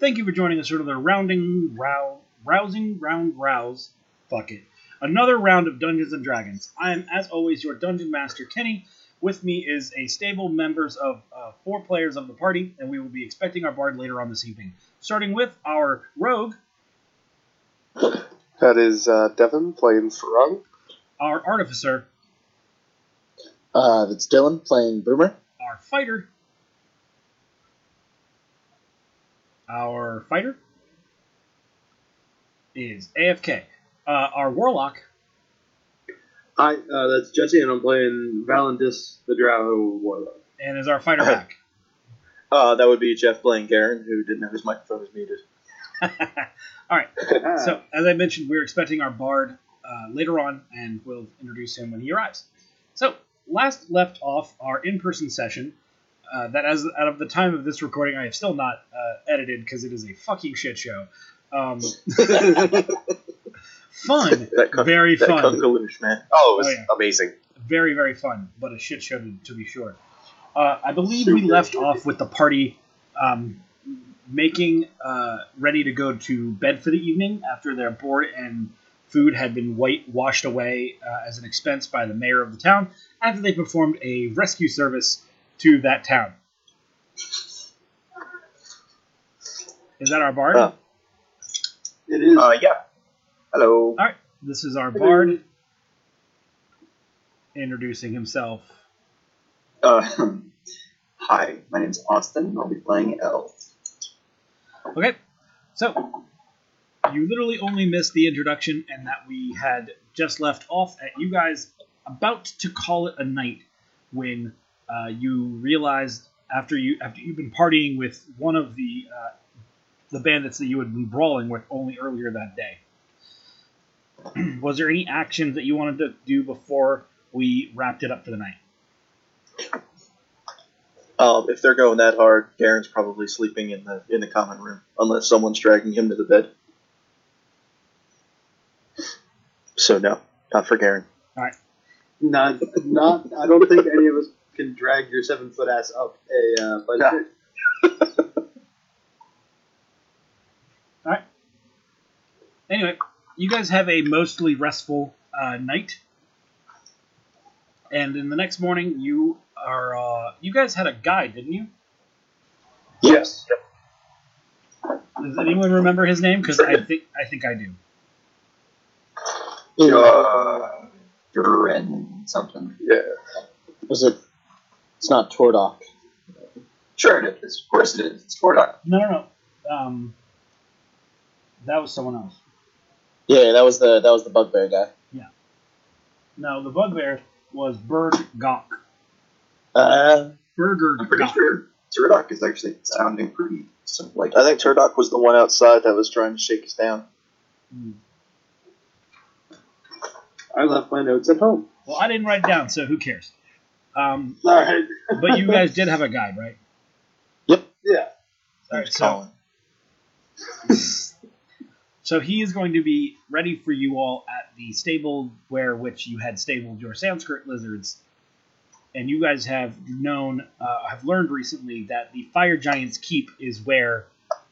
Thank you for joining us for another rounding, row, rousing, round, rouse. Fuck it. Another round of Dungeons and Dragons. I am, as always, your dungeon master, Kenny. With me is a stable members of uh, four players of the party, and we will be expecting our bard later on this evening. Starting with our rogue, That is uh, Devin playing Farung. our artificer, Uh, that's Dylan playing Boomer. our fighter, our fighter is AFK. Uh, our warlock, Hi, uh, that's Jesse, and I'm playing Valentis, the Drow Warlock. and is our fighter back. Uh, that would be Jeff playing Garen, who didn't know his microphone was muted. All right. So, as I mentioned, we're expecting our bard uh, later on, and we'll introduce him when he arrives. So, last left off our in-person session. Uh, that, as out of the time of this recording, I have still not uh, edited because it is a fucking shit show. Um, fun, That cuck- very that fun, cuckaloosh, man. Oh, it was Oh, yeah. amazing. very very fun, but a shit show to, to be sure. Uh, I believe we left off with the party um, making uh, ready to go to bed for the evening after their board and food had been white washed away uh, as an expense by the mayor of the town after they performed a rescue service to that town. Is that our bard? Oh. It is. Uh, yeah. Hello. All right, this is our bard introducing himself. Uh, hi, my name's Austin, and I'll be playing L. Okay, so you literally only missed the introduction, and that we had just left off at you guys about to call it a night when uh, you realized after you after you've been partying with one of the uh, the bandits that you had been brawling with only earlier that day. Was there any actions that you wanted to do before we wrapped it up for the night? Um, if they're going that hard, Garen's probably sleeping in the in the common room, unless someone's dragging him to the bed. So no, not for Garen. All right. Not, not. I don't think any of us can drag your seven foot ass up a uh, budget. Anyway, you guys have a mostly restful uh, night, and in the next morning, you are. Uh, you guys had a guide, didn't you? Yes. Does anyone remember his name? Because I think I think I do. Uh, Durin something. Yeah. Was it? It's not Tordok. Sure it is. Of course it is. It's Tordok. No, no, no. Um, that was someone else. Yeah, that was the that was the bugbear guy. Yeah. No, the bugbear was Berg Gok. Uh, Burger I'm pretty Gok. sure Tordok is actually sounding pretty some like I think Turdock was the one outside that was trying to shake us down. Hmm. I left my notes at home. Well, I didn't write it down, so who cares? Um, All right. but you guys did have a guide, right? Yep. Yeah. All right, so calling? So he is going to be ready for you all at the stable where which you had stabled your Sanskrit lizards. And you guys have known, uh, have learned recently that the Fire Giant's Keep is where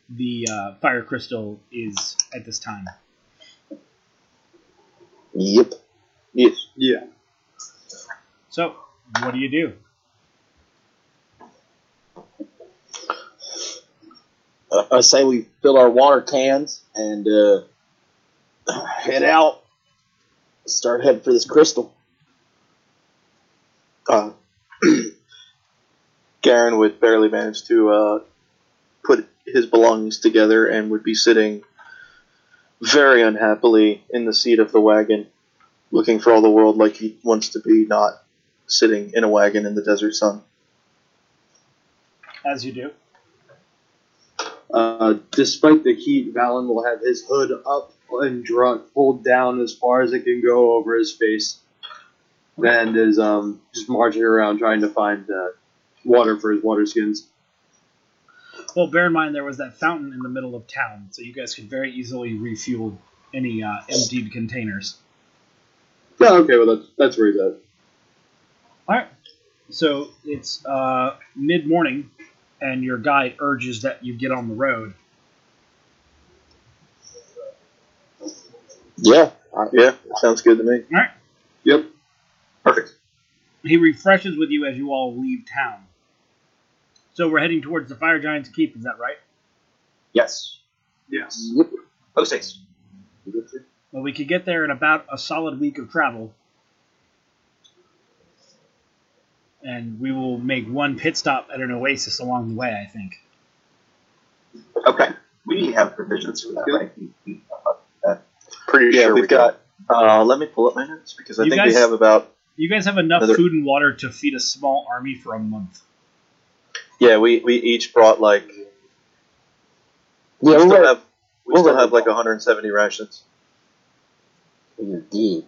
the uh, Fire Crystal is at this time. yep. Yes. Yeah. So, what do you do? Uh, I say we fill our water cans and uh, head out. Start heading for this crystal. Uh, Garen would barely manage to uh, put his belongings together and would be sitting very unhappily in the seat of the wagon, looking for all the world like he wants to be, not sitting in a wagon in the desert sun. As you do. Uh, despite the heat, Valen will have his hood up and drawn, pulled down as far as it can go over his face, and is um, just marching around trying to find uh, water for his water skins. Well, bear in mind there was that fountain in the middle of town, so you guys could very easily refuel any uh, emptied containers. Yeah, okay, well that's that's where he's at. All right. So it's uh, mid morning, and your guide urges that you get on the road. Yeah, uh, yeah, sounds good to me. All right. Yep. Perfect. He refreshes with you as you all leave town. So we're heading towards the Fire Giant's Keep, is that right? Yes. Yes. oh haste. Well, we could get there in about a solid week of travel And we will make one pit stop at an oasis along the way, I think. Okay. We have provisions for that, right? We- we- Pretty Yeah, sure we've we got. Uh, let me pull up my notes because I You think guys- we have about. You guys have enough Another- food and water to feed a small army for a month. Yeah, we, we each brought like. We Yeah, still we're have. We we're still ready. have like 170 rations. Indeed.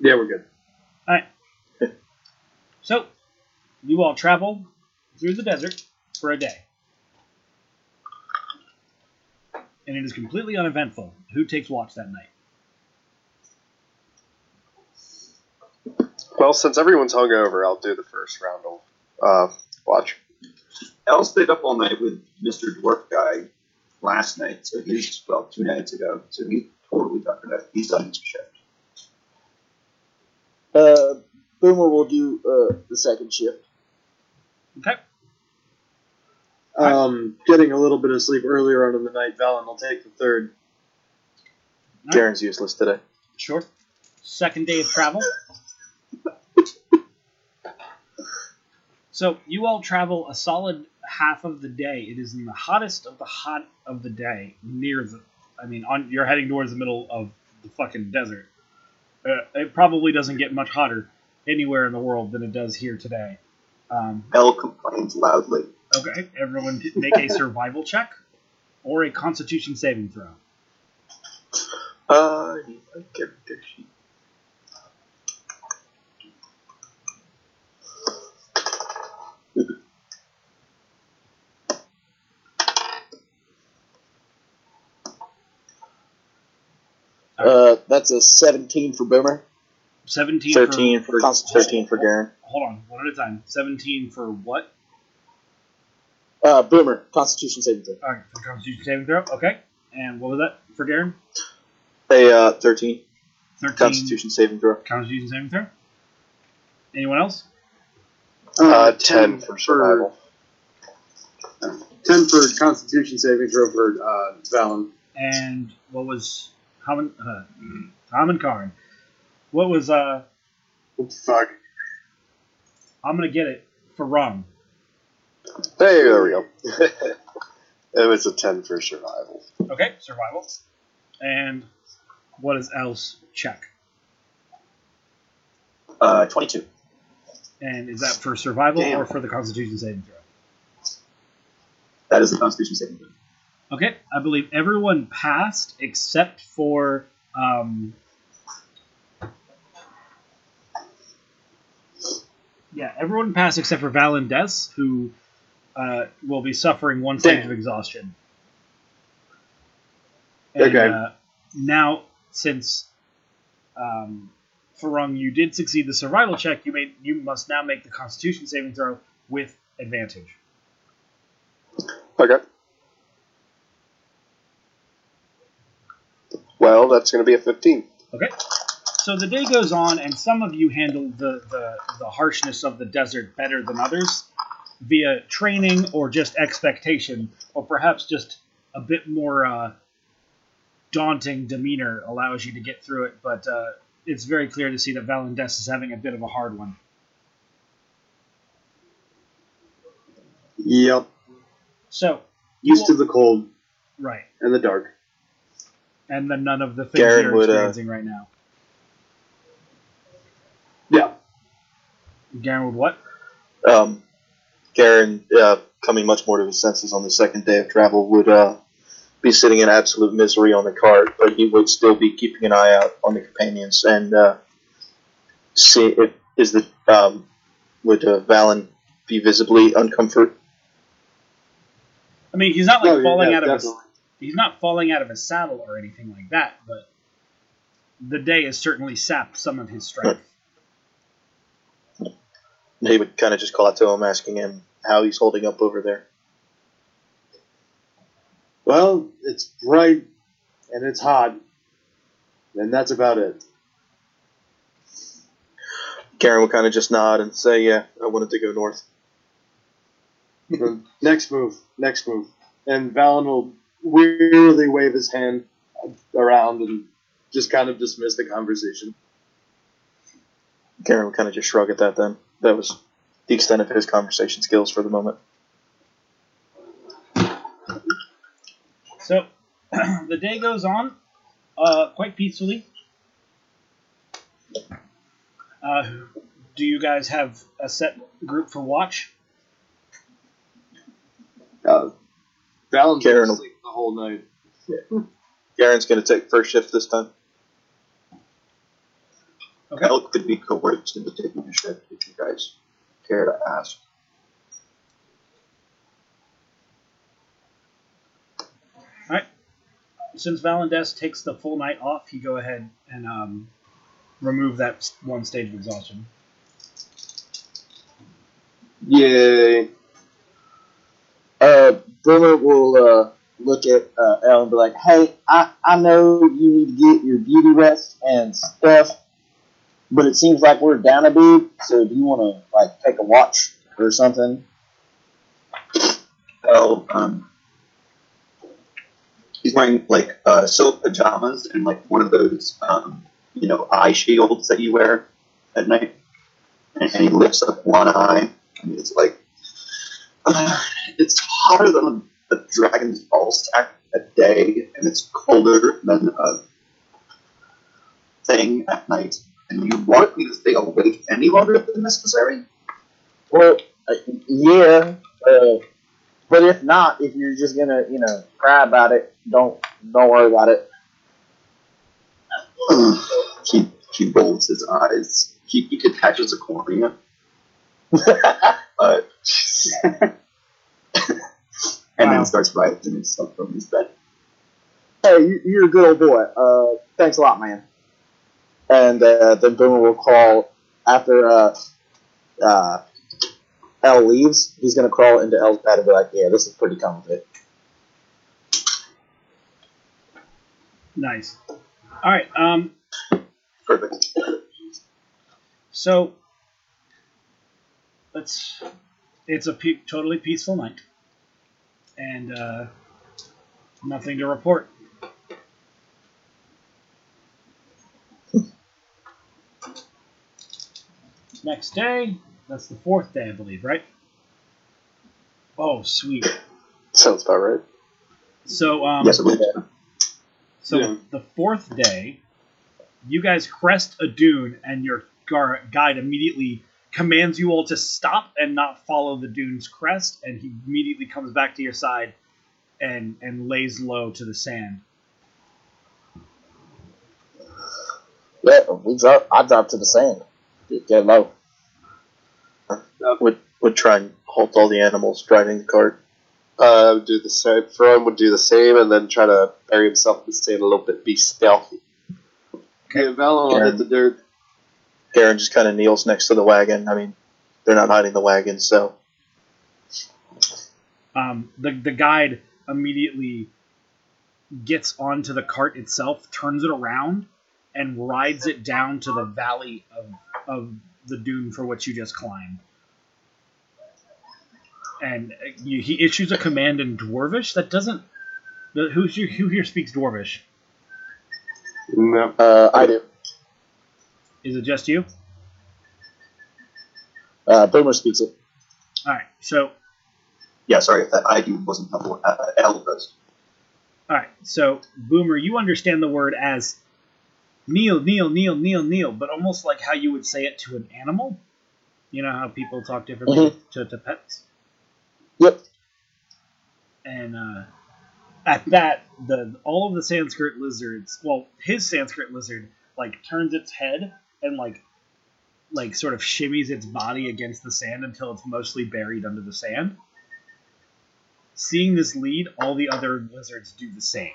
Yeah, we're good. So, you all travel through the desert for a day. And it is completely uneventful. Who takes watch that night? Well, since everyone's hungover, I'll do the first round of uh, watch. Al stayed up all night with Mr. Dwarf guy last night, so he's well two nights ago. So he's totally done for that. He's done his shift. Uh, Boomer will do uh, the second shift. Okay. Um, getting a little bit of sleep earlier on in the night, Valen will take the third. Garen's useless today. Sure. Second day of travel. So you all travel a solid half of the day. It is in the hottest of the hot of the day, near the. I mean, on you're heading towards the middle of the fucking desert. Uh, it probably doesn't get much hotter anywhere in the world than it does here today. Um, El complains loudly. okay, everyone make a survival check or a Constitution saving throw. Uh, I need my character sheet. Uh, that's a 17 for Boomer. Seventeen. 13 for Constitution. 13 for Garen. Hold on, one at a time. Seventeen for what? Uh, Boomer, Constitution saving throw. All right, for Constitution saving throw. Okay. And what was that for Darren? A uh, 13 13 Constitution saving throw. Constitution saving throw. Anyone else? Uh, 10 for survival. Ten for Constitution saving throw for uh, Valen. And what was Haman? Uh, Haman Karn. What was uh? What the fuck? I'm gonna get it for Rum. Hey, there we go. it was a 10 for survival. Okay, survival. And what is else? Check. Uh, twenty-two. And is that for survival Damn. or for the Constitution saving throw? That is the Constitution saving throw. Okay, I believe everyone passed except for um, yeah, everyone passed except for Valendes, who uh, will be suffering one stage of exhaustion. And, Okay. Uh, now, since um, Farung, you did succeed the survival check, you made you must now make the Constitution saving throw with advantage. Okay. Well, that's going to be a 15. Okay. So the day goes on, and some of you handle the, the, the harshness of the desert better than others via training or just expectation, or perhaps just a bit more uh, daunting demeanor allows you to get through it. But uh, it's very clear to see that Valendes is having a bit of a hard one. Yep. So, Used to the cold right, and the dark. and the none of the things Garen you're would, uh, experiencing right now. Yeah. Garen would what? Um, Garen, uh, coming much more to his senses on the second day of travel, would uh, be sitting in absolute misery on the cart, but he would still be keeping an eye out on the companions and uh, see if is the um, would uh, Valen be visibly uncomfort. I mean, he's not like Oh, yeah, falling yeah, out of his definitely. he's not falling out of his saddle or anything like that, but the day has certainly sapped some of his strength. He would kind of just call out to him, asking him how he's holding up over there. Well, it's bright and it's hot, and that's about it. Karen would kind of just nod and say, "Yeah, I wanted to go north." next move, next move, and Valen will wearily wave his hand around and just kind of dismiss the conversation. Karen would kind of just shrug at that. Then that was the extent of his conversation skills for the moment. So the day goes on uh, quite peacefully. Uh, do you guys have a set group for watch? Uh, Valen's Karen been will- asleep the whole night. Garen's going to take first shift this time. Okay. Elk could be coerced into taking a shift if you guys care to ask. Alright. Since Valendes takes the full night off, you go ahead and um, remove that one stage of exhaustion. Yay! Uh, Boomer will uh, look at uh, Elle and be like, "Hey, I, I know you need to get your beauty rest and stuff, but it seems like we're down a dude. So do you want to like take a watch or something?" Well, um, he's wearing like uh, silk pajamas and like one of those, um, you know, eye shields that you wear at night, and, and he lifts up one eye, and it's like uh, it's hotter than a, a dragon's ball sack a day, and it's colder than a thing at night. And you want me to stay awake any longer than necessary? Well, uh, yeah. Uh, but if not, if you're just gonna, you know, cry about it, don't don't worry about it. he he rolls his eyes. He, he detaches a cornea. Uh, and Wow. then starts rising himself from his bed. Hey, you- you're a good old boy. Uh, thanks a lot, man. And uh, then Boomer will call after uh, uh, Elle leaves. He's gonna crawl into Elle's bed and be like, "Yeah, this is pretty comfy." Nice. All right. Um, Perfect. so let's. It's a pe- totally peaceful night, and uh, nothing to report. Next day, that's the fourth day, I believe, right? Oh, sweet. Sounds about right. So, um, yes, I believe so. So Yeah. the fourth day, you guys crest a dune, and your gar- guide immediately commands you all to stop and not follow the dune's crest, and he immediately comes back to your side and and lays low to the sand. Yeah, we drop. I drop to the sand. Get, get low. Would would try and halt all the animals driving the cart. Uh, would do the same. Ferron would do the same, and then try to bury himself in the sand a little bit, be stealthy. Okay, Valen will hit the dirt. Garen just kind of kneels next to the wagon. I mean, they're not hiding the wagon, so Um, the the guide immediately gets onto the cart itself, turns it around, and rides it down to the valley of of the dune for which you just climbed. And uh, you, he issues a command in Dwarvish that doesn't. The, who's your, who here speaks Dwarvish? No. Uh, I do. Is it just you? Uh, Boomer speaks it. All right. So Yeah, sorry if that I do wasn't helpful. Uh, L does. All right, so Boomer, you understand the word as kneel, kneel, kneel, kneel, kneel, but almost like how you would say it to an animal. You know how people talk differently to, to pets? Yep. And uh, at that, the all of the Sanskrit lizards, well, his Sanskrit lizard, like turns its head and like like sort of shimmies its body against the sand until it's mostly buried under the sand. Seeing this lead, all the other lizards do the same.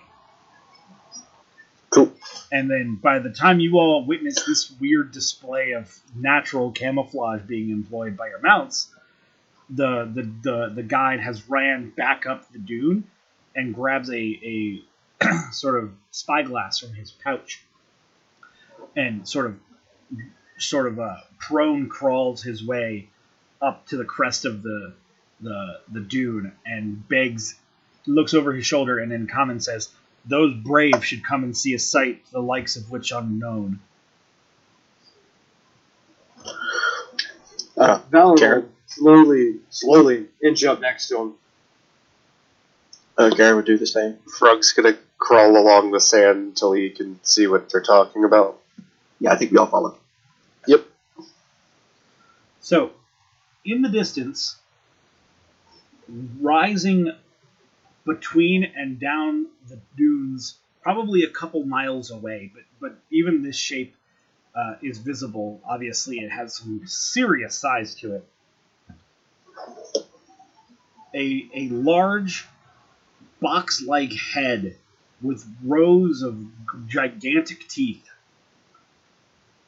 And then by the time you all witness this weird display of natural camouflage being employed by your mounts, the the, the, the guide has ran back up the dune and grabs a, a sort of spyglass from his pouch and sort of sort of uh, prone crawls his way up to the crest of the the the dune and begs looks over his shoulder and in common says those brave should come and see a sight the likes of which unknown Uh, Valen Karen? will slowly, slowly inch up next to him. Uh, Garen would do the same. Frog's gonna crawl along the sand until he can see what they're talking about. Yeah, I think we all follow. Yep. So, in the distance, rising between and down the dunes, probably a couple miles away, but but even this shape uh, is visible. Obviously, it has some serious size to it. A a large box-like head with rows of gigantic teeth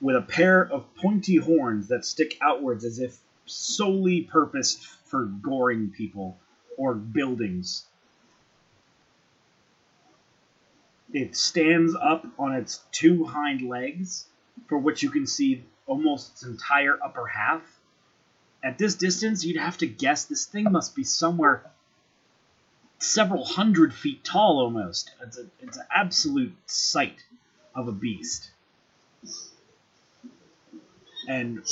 with a pair of pointy horns that stick outwards as if solely purposed for goring people or buildings. It stands up on its two hind legs, for which you can see almost its entire upper half. At this distance, you'd have to guess this thing must be somewhere several hundred feet tall almost. It's, a, it's an absolute sight of a beast and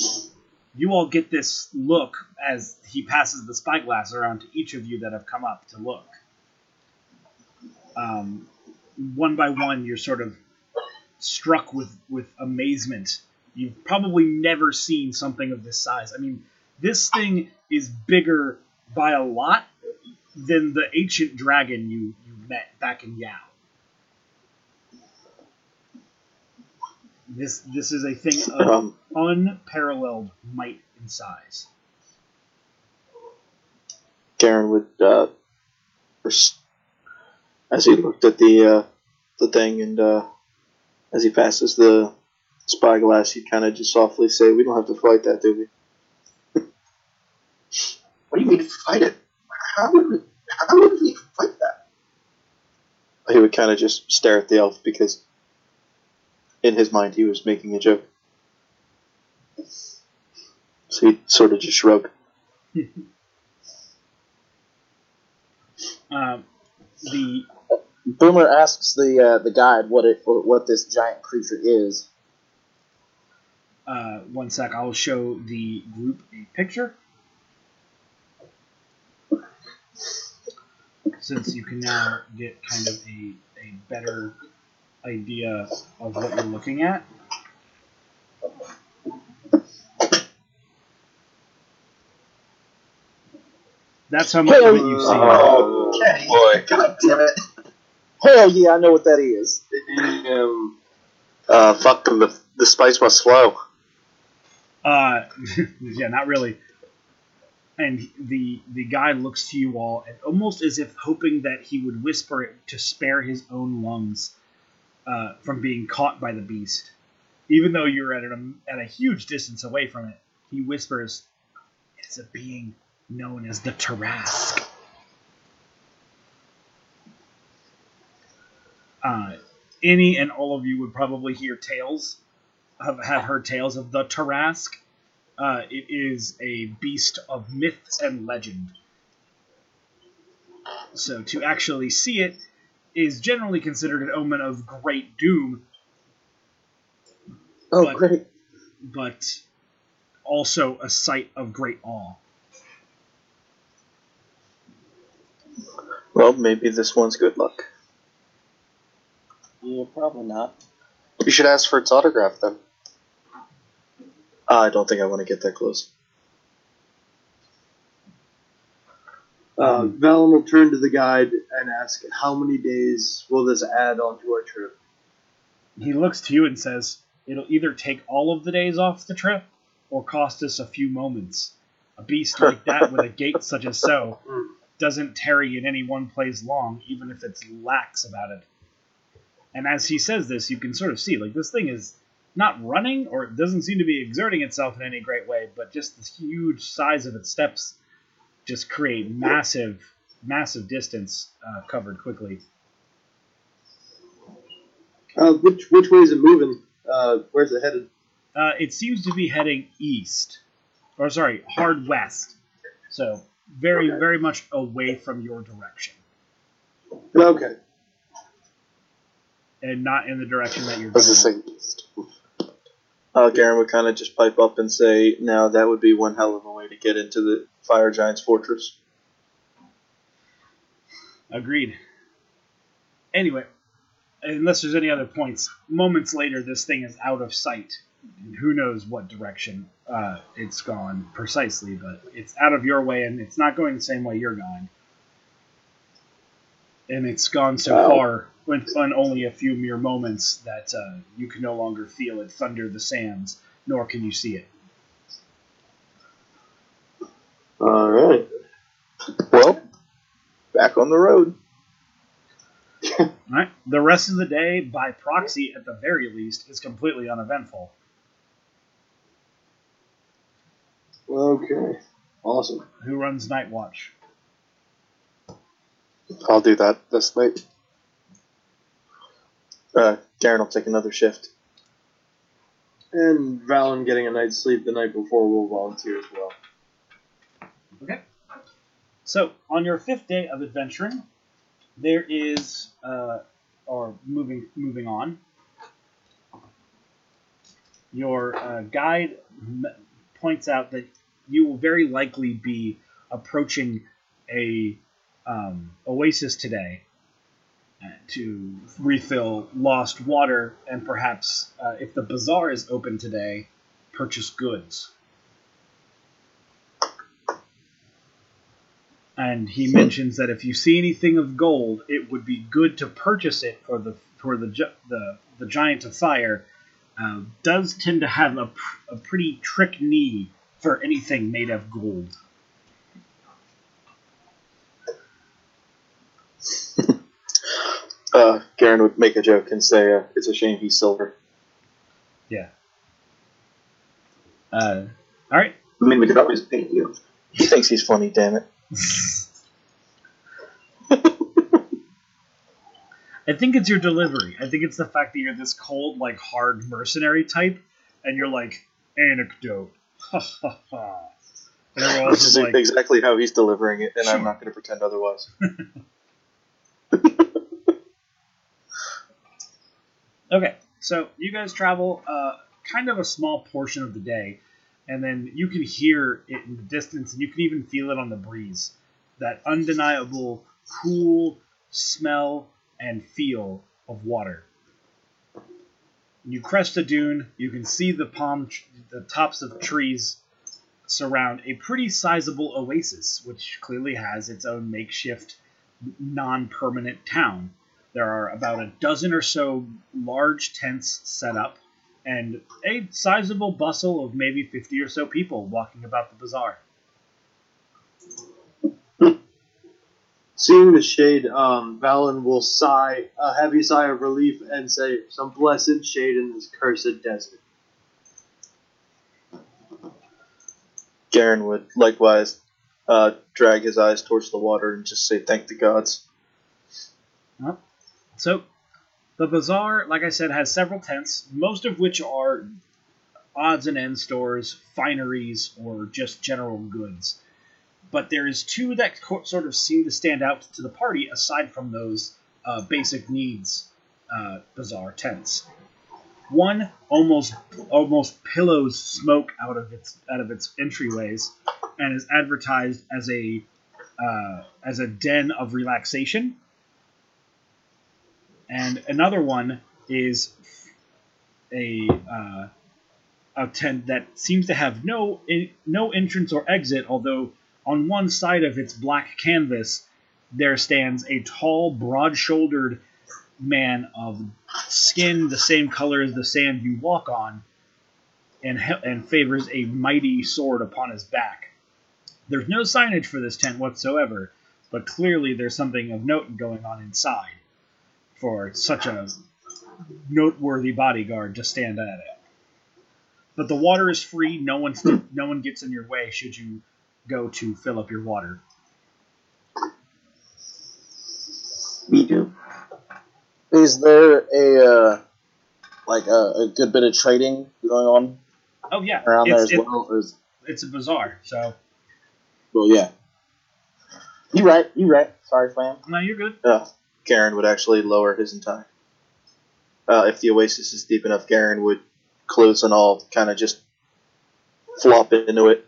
you all get this look as he passes the spyglass around to each of you that have come up to look. Um, one by one, you're sort of struck with with amazement. You've probably never seen something of this size. I mean, this thing is bigger by a lot than the ancient dragon you you met back in Yao. This this is a thing of Um, unparalleled might and size. Garen would, uh, as he looked at the uh, the thing and uh, as he passes the spyglass, he'd kind of just softly say, "We don't have to fight that, do we?" What do you mean fight it? How would we? How would we fight that? He would kind of just stare at the elf because, in his mind, he was making a joke. So he'd sort of just shrug. Um, the Boomer asks the uh, the guide what it what this giant creature is. uh, one sec, I'll show the group a picture. Since you can now get kind of a, a better idea of what you're looking at. That's how much of it you've seen. Oh, okay. boy. God damn it! Hell yeah, I know what that is. Um, Uh, fuck them. The, the spice must flow. Uh, yeah, not really. And the the guy looks to you all, and almost as if hoping that he would whisper it to spare his own lungs uh, from being caught by the beast. Even though you're at a at a huge distance away from it, he whispers, "It's a being known as the Tarrasque." Uh, any and all of you would probably hear tales have, have heard tales of the Tarrasque. Uh, it is a beast of myth and legend. So to actually see it is generally considered an omen of great doom, Oh, But- great. but also a sight of great awe. Well, maybe this one's good luck. Yeah, probably not. You should ask for its autograph then. I don't think I want to get that close. uh, Valen will turn to the guide and ask, "How many days will this add onto our trip?" He looks to you and says, It'll either take all of the days off the trip or cost us a few moments. A beast like that with a gait such as so doesn't tarry in any one place long, even if it's lax about it. And as he says this, you can sort of see, like, this thing is not running or it doesn't seem to be exerting itself in any great way, but just the huge size of its steps just create massive, massive distance uh, covered quickly. Uh, which which way is it moving? Uh, where's it headed? Uh, it seems to be heading east, or sorry, hard west. So very, Okay. very much away from your direction, Okay. And not in the direction that you're I was just going. Uh, Garen would kind of just pipe up and say, "Now that would be one hell of a way to get into the Fire Giant's fortress." Agreed. Anyway, unless there's any other points, moments later, this thing is out of sight. And who knows what direction uh, it's gone precisely, but it's out of your way and it's not going the same way you're going. And it's gone so Wow. far in only a few mere moments that uh, you can no longer feel it thunder the sands, nor can you see it. All right. Well, back on the road. All right. The rest of the day, by proxy at the very least, is completely uneventful. Okay. Awesome. Who runs Night Watch? I'll do that this night. Uh, Garen will take another shift. And Valen getting a night's sleep the night before will volunteer as well. Okay. So, on your fifth day of adventuring, there is, uh, or moving moving on. Your uh, guide m- points out that you will very likely be approaching a um, oasis today uh, to refill lost water, and perhaps, uh, if the bazaar is open today, purchase goods. and he mentions that if you see anything of gold, it would be good to purchase it for the for the the the giant of fire. Uh, does tend to have a, pr- a pretty trick knee for anything made of gold. Garen would make a joke and say, uh, "It's a shame he's silver." Uh, all right. I mean, we could always paint you. He thinks he's funny. Damn it. I think it's your delivery. I think it's the fact that you're this cold, like hard mercenary type, and you're like anecdote. Ha ha ha. Which is is like, exactly how he's delivering it, and I'm not going to pretend otherwise. Okay, so you guys travel uh, kind of a small portion of the day, and then you can hear it in the distance, and you can even feel it on the breeze. That undeniable cool smell and feel of water. You crest a dune. You can see the palm, tr- the tops of trees surround a pretty sizable oasis, which clearly has its own makeshift, non-permanent town. There are about a dozen or so large tents set up, and a sizable bustle of maybe 50 or so people walking about the bazaar. Seeing the shade, um, Valen will sigh a heavy sigh of relief and say, "Some blessed shade in this cursed desert." Garen would likewise uh, drag his eyes towards the water and just say, "Thank the gods." So, the bazaar, like I said, has several tents, most of which are odds and ends stores, fineries, or just general goods. But there is two that sort of seem to stand out to the party aside from those uh, basic needs uh, bazaar tents. One almost almost pillows smoke out of its out of its entryways, and is advertised as a uh, as a den of relaxation and another one is a uh, a tent that seems to have no no entrance or exit. Although on one side of its black canvas there stands a tall, broad-shouldered man of skin the same color as the sand you walk on, and and favors a mighty sword upon his back. There's no signage for this tent whatsoever, but clearly there's something of note going on inside for such a noteworthy bodyguard to stand at it. But the water is free. No one no one gets in your way should you go to fill up your water. Me too. Is there a uh, like a, a good bit of trading going on Oh yeah, around there it's, as it- well? Is, it's a bazaar. So well, yeah. You right. You right. Sorry, Flam. no, you're good. Uh, Garen would actually lower his entire. Uh, if the oasis is deep enough, Garen would clothes and all kind of just flop into it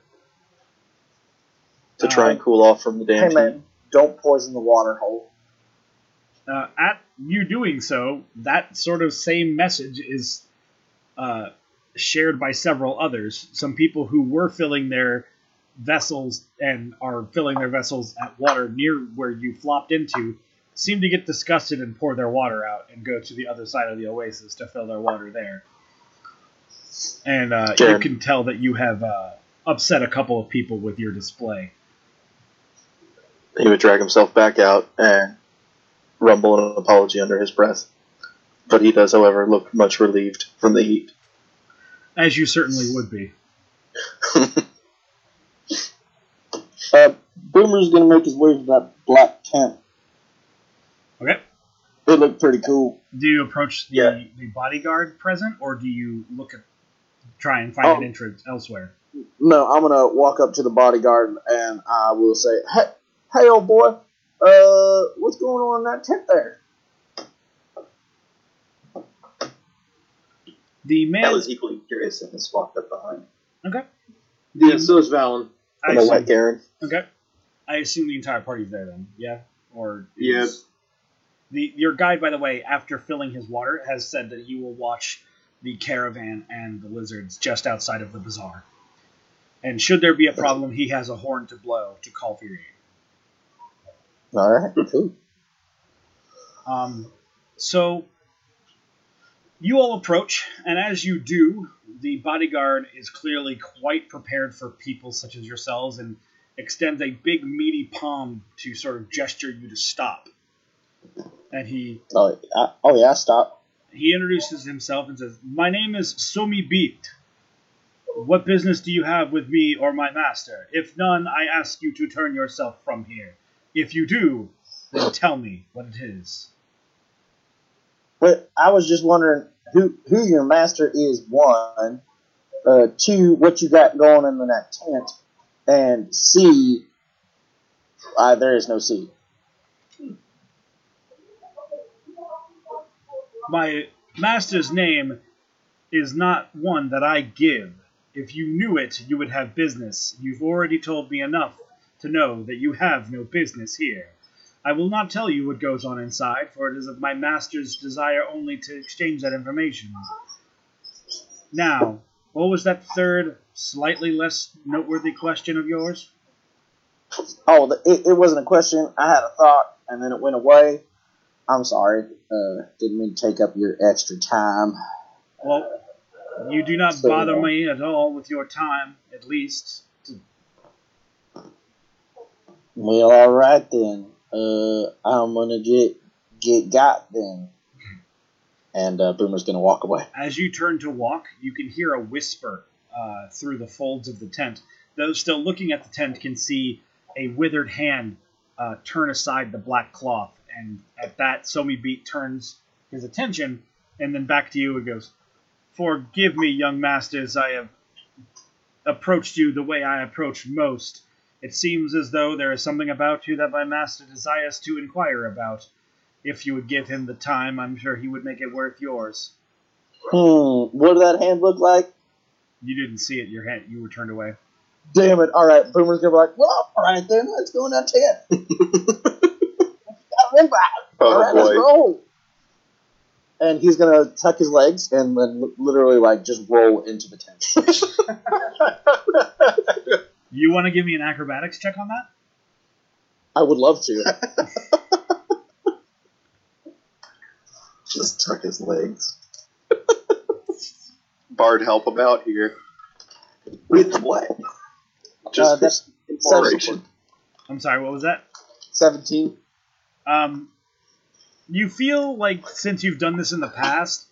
to try and cool off from the damn Hey heat. man, don't poison the water hole. Uh, at you doing so, that sort of same message is uh, shared by several others. Some people who were filling their vessels and are filling their vessels at water near where you flopped into seem to get disgusted and pour their water out and go to the other side of the oasis to fill their water there. And uh, you can tell that you have uh, upset a couple of people with your display. He would drag himself back out and rumble an apology under his breath. But he does, however, look much relieved from the heat. As you certainly would be. Uh, Boomer's gonna make his way to that black tent. Okay. It looked pretty cool. Do you approach the, Yeah. the bodyguard present, or do you look at try and find Oh. an entrance elsewhere? No, I'm gonna walk up to the bodyguard and I will say, "Hey, hey, old boy, uh, what's going on in that tent there?" The man. I was equally curious and just walked up behind. okay. Yeah, so is Valen. I I'm a wet assume, Garen. okay. I assume the entire party's there then. Yeah. Or Yeah. is- The your guide, by the way, after filling his water, has said that he will watch the caravan and the lizards just outside of the bazaar. And should there be a problem, he has a horn to blow to call for your aid. All right, cool. Um, so you all approach, and as you do, the bodyguard is clearly quite prepared for people such as yourselves and extends a big, meaty palm to sort of gesture you to stop. And he Oh, oh yeah, stop. he introduces himself and says, "My name is Somi Beat. What business do you have with me or my master? If none, I ask you to turn yourself from here. If you do, then tell me what it is." But I was just wondering who who your master is. One, uh, two, what you got going in that tent, and C. Uh, there is no C. My master's name is not one that I give. If you knew it, you would have business. You've already told me enough to know that you have no business here. I will not tell you what goes on inside, for it is of my master's desire only to exchange that information. Now, what was that third, slightly less noteworthy question of yours? Oh, it, it wasn't a question. I had a thought, and then it went away. I'm sorry. Uh, didn't mean to take up your extra time. Well, you do not So, bother uh, me at all with your time, at least. Well, all right then. Uh, I'm gonna get get got then. And uh, Boomer's gonna walk away. As you turn to walk, you can hear a whisper uh, through the folds of the tent. Those still looking at the tent can see a withered hand uh, turn aside the black cloth, and at that, Somi Beat turns his attention, and then back to you and goes, "Forgive me, young masters. I have approached you the way I approach most. It seems as though there is something about you that my master desires to inquire about. If you would give him the time, I'm sure he would make it worth yours." Hmm. What did that hand look like? You didn't see it. Your hand. You were turned away. Damn it! All right, Boomer's gonna be like, "Well, all right then, let's go in that tent." Got him back. Oh all right, let's roll. And he's gonna tuck his legs and then literally like just roll into the tent. You want to give me an acrobatics check on that? I would love to. Just tuck his legs. Bard help about here. With what? Just Uh, that's exploration. I'm sorry. What was that? Seventeen. Um, you feel like since you've done this in the past,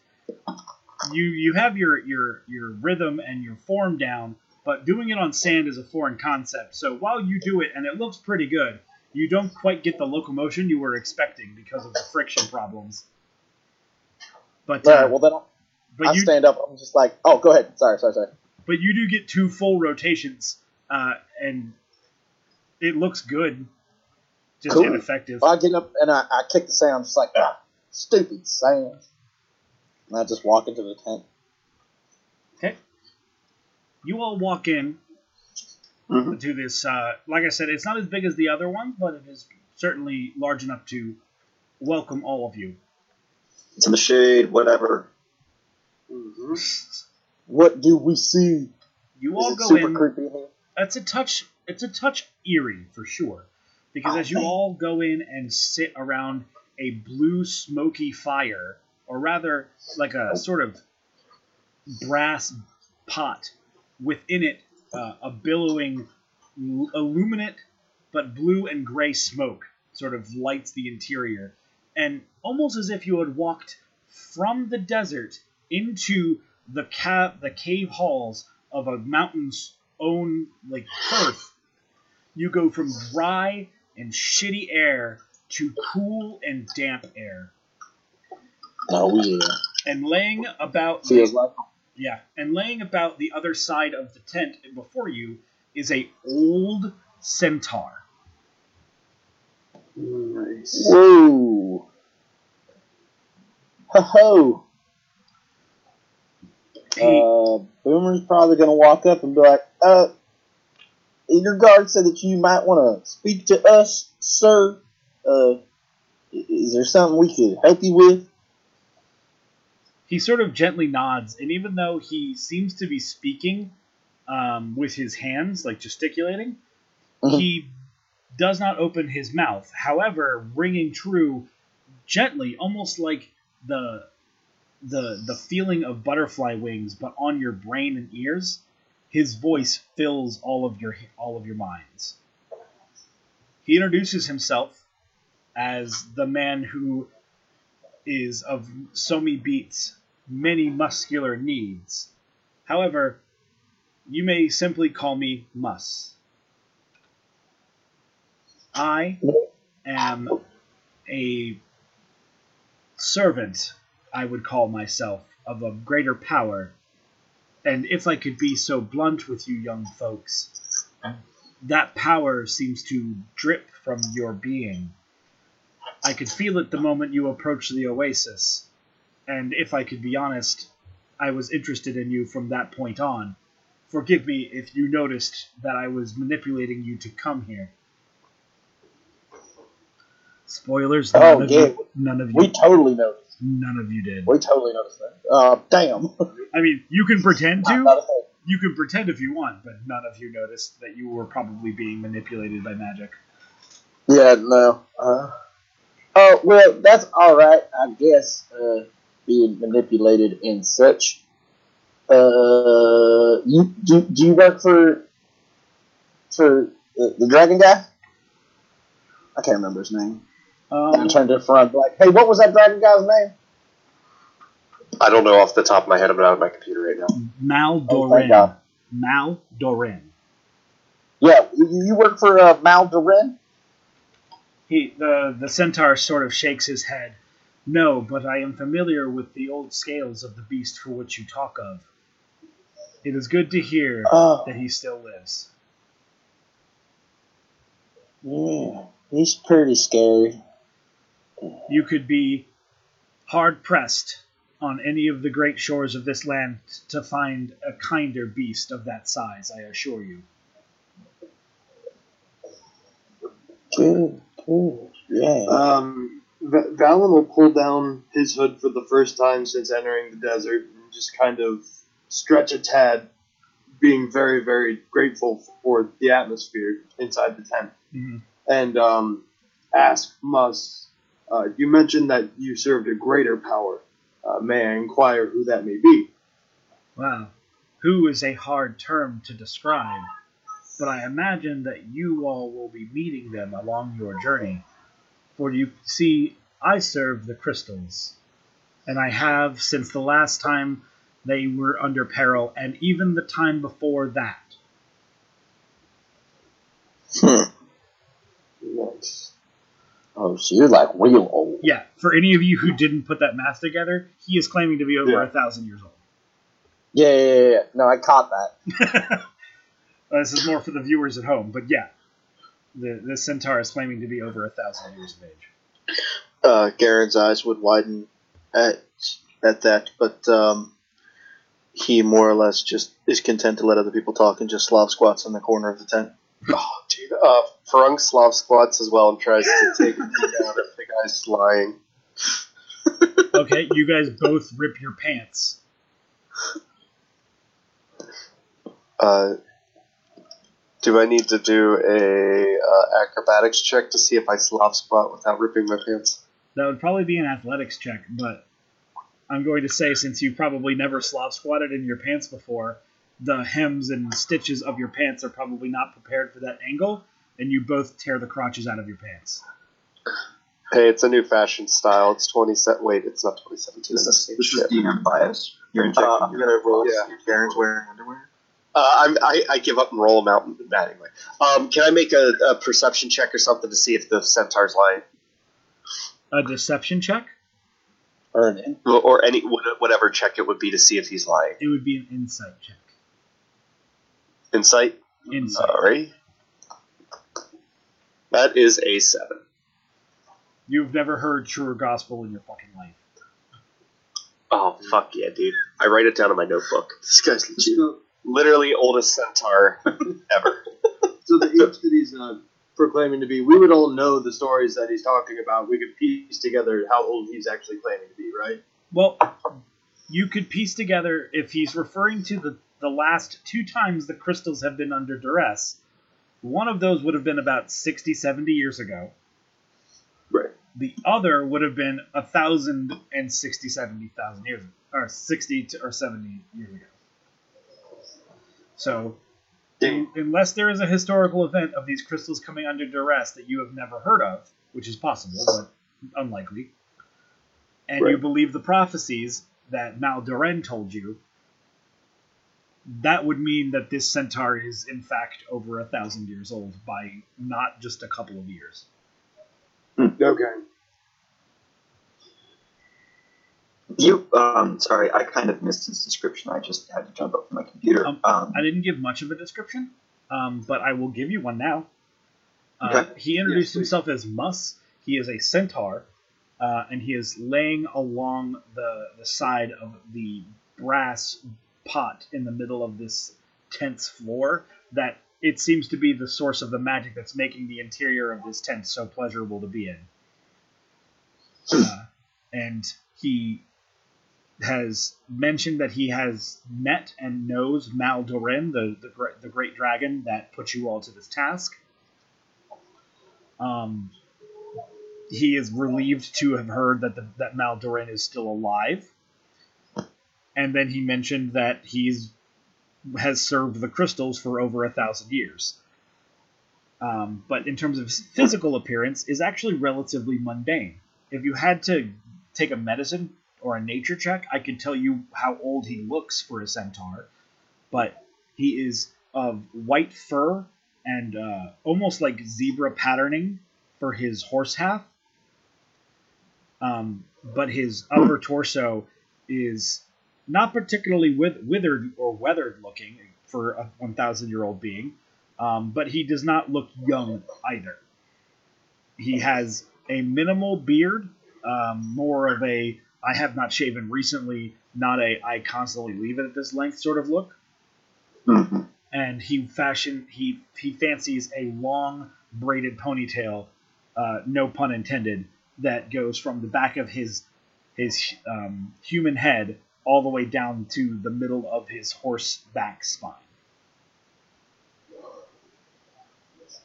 you you have your your your rhythm and your form down, but doing it on sand is a foreign concept. So while you do it and it looks pretty good, you don't quite get the locomotion you were expecting because of the friction problems. But uh, right. Well, then I'll, but I you stand up. I'm just like, oh, go ahead. Sorry, sorry, sorry. but you do get two full rotations, uh, and it looks good. Just Cool. ineffective. I get up and I, I kick the sand. I'm just like, ah, stupid sand. And I just walk into the tent. Okay. You all walk in Mhm. to this. Uh, like I said, it's not as big as the other ones, but it is certainly large enough to welcome all of you. It's in the shade, whatever. Mm-hmm. What do we see? You Is all it go super in. creepy in here? It's a touch. It's a touch eerie for sure, because Oh, as you all go in and sit around a blue smoky fire, or rather, like a sort of brass pot, within it uh, a billowing, illuminate but blue and gray smoke sort of lights the interior, and almost as if you had walked from the desert into the ca- the cave halls of a mountain's own like earth, you go from dry and shitty air to cool and damp air. Oh, yeah. And laying about Feels like. yeah, and laying about the other side of the tent before you is a old centaur. Nice. Whoa. Ho ho. He, Uh, Boomer's probably going to walk up and be like, uh, your guard said that you might want to speak to us, sir. Uh, is there something we could help you with? he sort of gently nods, and even though he seems to be speaking um, with his hands, like gesticulating, Mhm. he does not open his mouth. However, ringing true gently, almost like the the the feeling of butterfly wings, but on your brain and ears, his voice fills all of your all of your minds. He introduces himself as the man who is of so many beats, many muscular needs. However, you may simply call me Mus. I am a servant, I would call myself, of a greater power. And if I could be so blunt with you young folks, that power seems to drip from your being. I could feel it the moment you approached the oasis, and if I could be honest, I was interested in you from that point on. Forgive me if you noticed that I was manipulating you to come here. Spoilers. None, Oh, of, yeah. you, none of you. We totally noticed. None of you did. We totally noticed that. Uh, damn. I mean, you can pretend to. Not thing. You can pretend if you want, but none of you noticed that you were probably being manipulated by magic. Yeah, no. Uh, oh, well, that's all right, I guess. Uh, being manipulated and such. Uh, you do, do you work for for the, the dragon guy? I can't remember his name. And Um, turned to the front, like, hey, what was that dragon guy's name? I don't know off the top of my head. I'm not on my computer right now. Mal Oh, Doran. God. Mal Doran. Yeah, you, you work for uh, Mal Durin? He the the centaur sort of shakes his head. No, but I am familiar with the old scales of the beast for which you talk of. It is good to hear Oh, that he still lives. yeah. He's pretty scary. You could be hard pressed on any of the great shores of this land to find a kinder beast of that size, I assure you. Good, good. Yeah. Um, Va- Valen will pull down his hood for the first time since entering the desert and just kind of stretch a tad, being very, very grateful for the atmosphere inside the tent. Mhm. And um, ask Mus, uh, you mentioned that you served a greater power. Uh, may I inquire who that may be? Wow. Who is a hard term to describe, but I imagine that you all will be meeting them along your journey. For you see, I serve the crystals, and I have since the last time they were under peril, and even the time before that. Hmm. Nice. Oh, so you're like real old. Yeah, for any of you who didn't put that math together, he is claiming to be over Yeah. a thousand years old. Yeah, yeah, yeah, yeah. No, I caught that. This is more for the viewers at home, but yeah, the the centaur is claiming to be over a thousand years of age. Uh, Garen's eyes would widen at at that, but um, he more or less just is content to let other people talk and just Slav squats in the corner of the tent. Oh, dude. Uh, Farung Slav squats as well and tries to take a peek out if the guy's lying. Okay, you guys both rip your pants. Uh, do I need to do a uh, acrobatics check to see if I Slav squat without ripping my pants? That would probably be an athletics check, but I'm going to say since you probably never Slav squatted in your pants before, the hems and stitches of your pants are probably not prepared for that angle, and you both tear the crotches out of your pants. Hey, it's a new fashion style. It's 20 set. Wait, it's not 2017. This is, It's this is shit. DM bias. You're injecting. Uh, I'm gonna roll. Yeah. see if Garen's wearing underwear. Uh, I'm, I, I give up and roll them out. Nah, Anyway, um, can I make a, a perception check or something to see if the centaur's lying, A deception check? Earn it. or, or any whatever check it would be to see if he's lying? It would be an insight check. Insight. Insight. Sorry. That is a seven. You've never heard truer gospel in your fucking life. Oh fuck yeah, dude! I write it down in my notebook. This guy's legit. So, literally oldest centaur ever. so the age that he's uh, proclaiming to be, we would all know the stories that he's talking about. We could piece together how old he's actually claiming to be, right? Well, you could piece together if he's referring to the, the last two times the crystals have been under duress, one of those would have been about 60, 70 years ago. Right. The other would have been a thousand and sixty, seventy thousand years, or sixty to, or seventy years ago. So, un- unless there is a historical event of these crystals coming under duress that you have never heard of, which is possible but unlikely, and you believe the prophecies that Maldoren told you, that would mean that this centaur is in fact over a thousand years old by not just a couple of years. Okay. You, um, sorry, I kind of missed his description. I just had to jump up from my computer. Um, Um, I didn't give much of a description, um, but I will give you one now. Uh, Okay. He introduced Yes, himself as Mus. He is a centaur, uh, and he is laying along the, the side of the brass pot in the middle of this tent's floor that it seems to be the source of the magic that's making the interior of this tent so pleasurable to be in. Uh, and he has mentioned that he has met and knows Maldorin, the, the, the great dragon that put you all to this task. Um, he is relieved to have heard that the, that Maldorin is still alive. And then he mentioned that he's has served the crystals for over a thousand years. Um, but in terms of physical appearance, is actually relatively mundane. If you had to take a medicine or a nature check, I could tell you how old he looks for a centaur. But he is of white fur and uh, almost like zebra patterning for his horse half. Um, but his upper torso is not particularly with, withered or weathered looking for a 1,000 year old being, um, but he does not look young either. He has a minimal beard, um, more of a I have not shaven recently, not a I constantly leave it at this length sort of look. mhm. And he fashion he he fancies a long braided ponytail, uh, no pun intended, that goes from the back of his his um, human head all the way down to the middle of his horse back spine.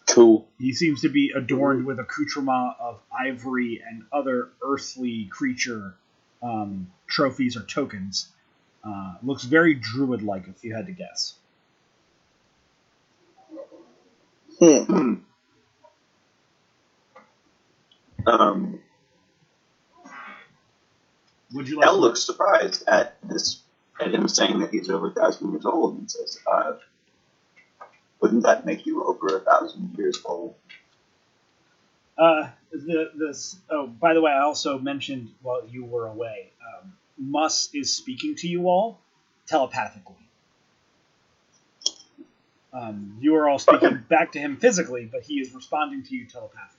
Cool. He seems to be adorned with accoutrement of ivory and other earthly creature um, trophies or tokens. Uh, looks very druid like, if you had to guess. Hmm. Hmm. Um, Would you like? Elle to- looks surprised at this, at him saying that he's over a thousand years old, and says, uh, "Wouldn't that make you over a thousand years old?" Uh, the this. Oh, by the way, I also mentioned while you were away, um, Mus is speaking to you all telepathically. Um, you are all speaking back to him physically, but he is responding to you telepathically.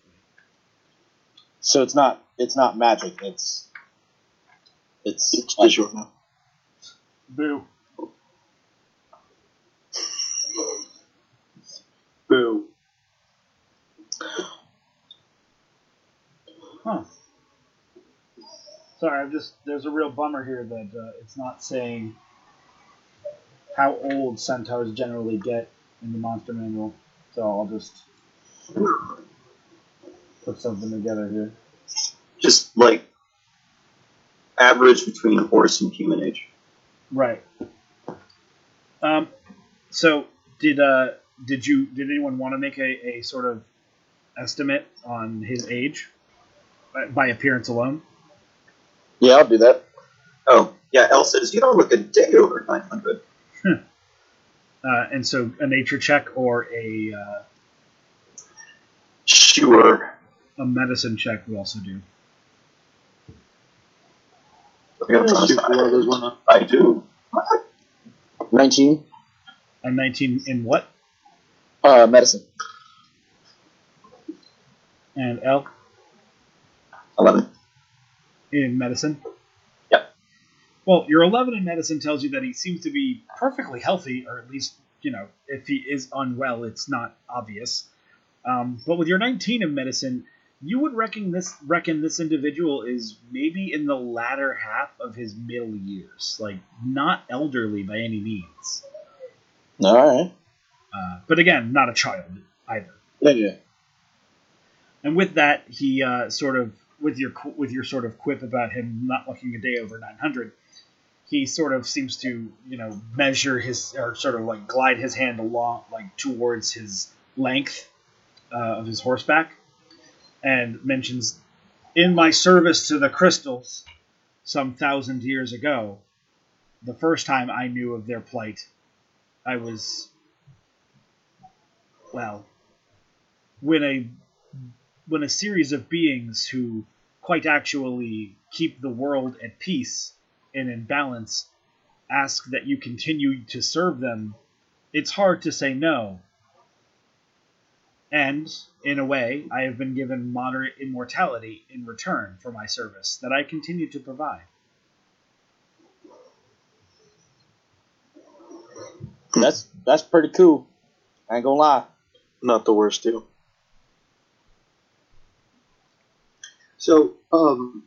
So it's not it's not magic. It's it's, It's like- visual now. Boo. Boo. Huh. Sorry, I'm just. There's a real bummer here that uh, it's not saying how old centaurs generally get in the monster manual. So I'll just put something together here. Just like average between horse and human age. Right. Um. So did uh did you did anyone want to make a, a sort of estimate on his age by, by appearance alone? yeah, I'll do that. Oh, yeah, El says you don't look a day over 900. Uh, and so a nature check or a uh, Sure. a medicine check would also do. I got a Shoot one those one. I do. Nineteen. A 19 in what? Uh, medicine. And L 11. in medicine? Yep. Well, your 11 in medicine tells you that he seems to be perfectly healthy, or at least, you know, if he is unwell, it's not obvious. Um, but with your 19 in medicine, you would reckon this reckon this individual is maybe in the latter half of his middle years, like not elderly by any means. All right. Uh, but again, not a child either. Yeah, yeah. And with that, he uh, sort of with your with your sort of quip about him not looking a day over 900, he sort of seems to you know measure his or sort of like glide his hand along like towards his length uh, of his horseback, and mentions, "In my service to the crystals, some thousand years ago, the first time I knew of their plight, I was well." When a when a series of beings who quite actually keep the world at peace and in balance ask that you continue to serve them, it's hard to say no. And, in a way, I have been given moderate immortality in return for my service that I continue to provide. That's that's pretty cool. I ain't gonna lie. Not the worst deal. So, um,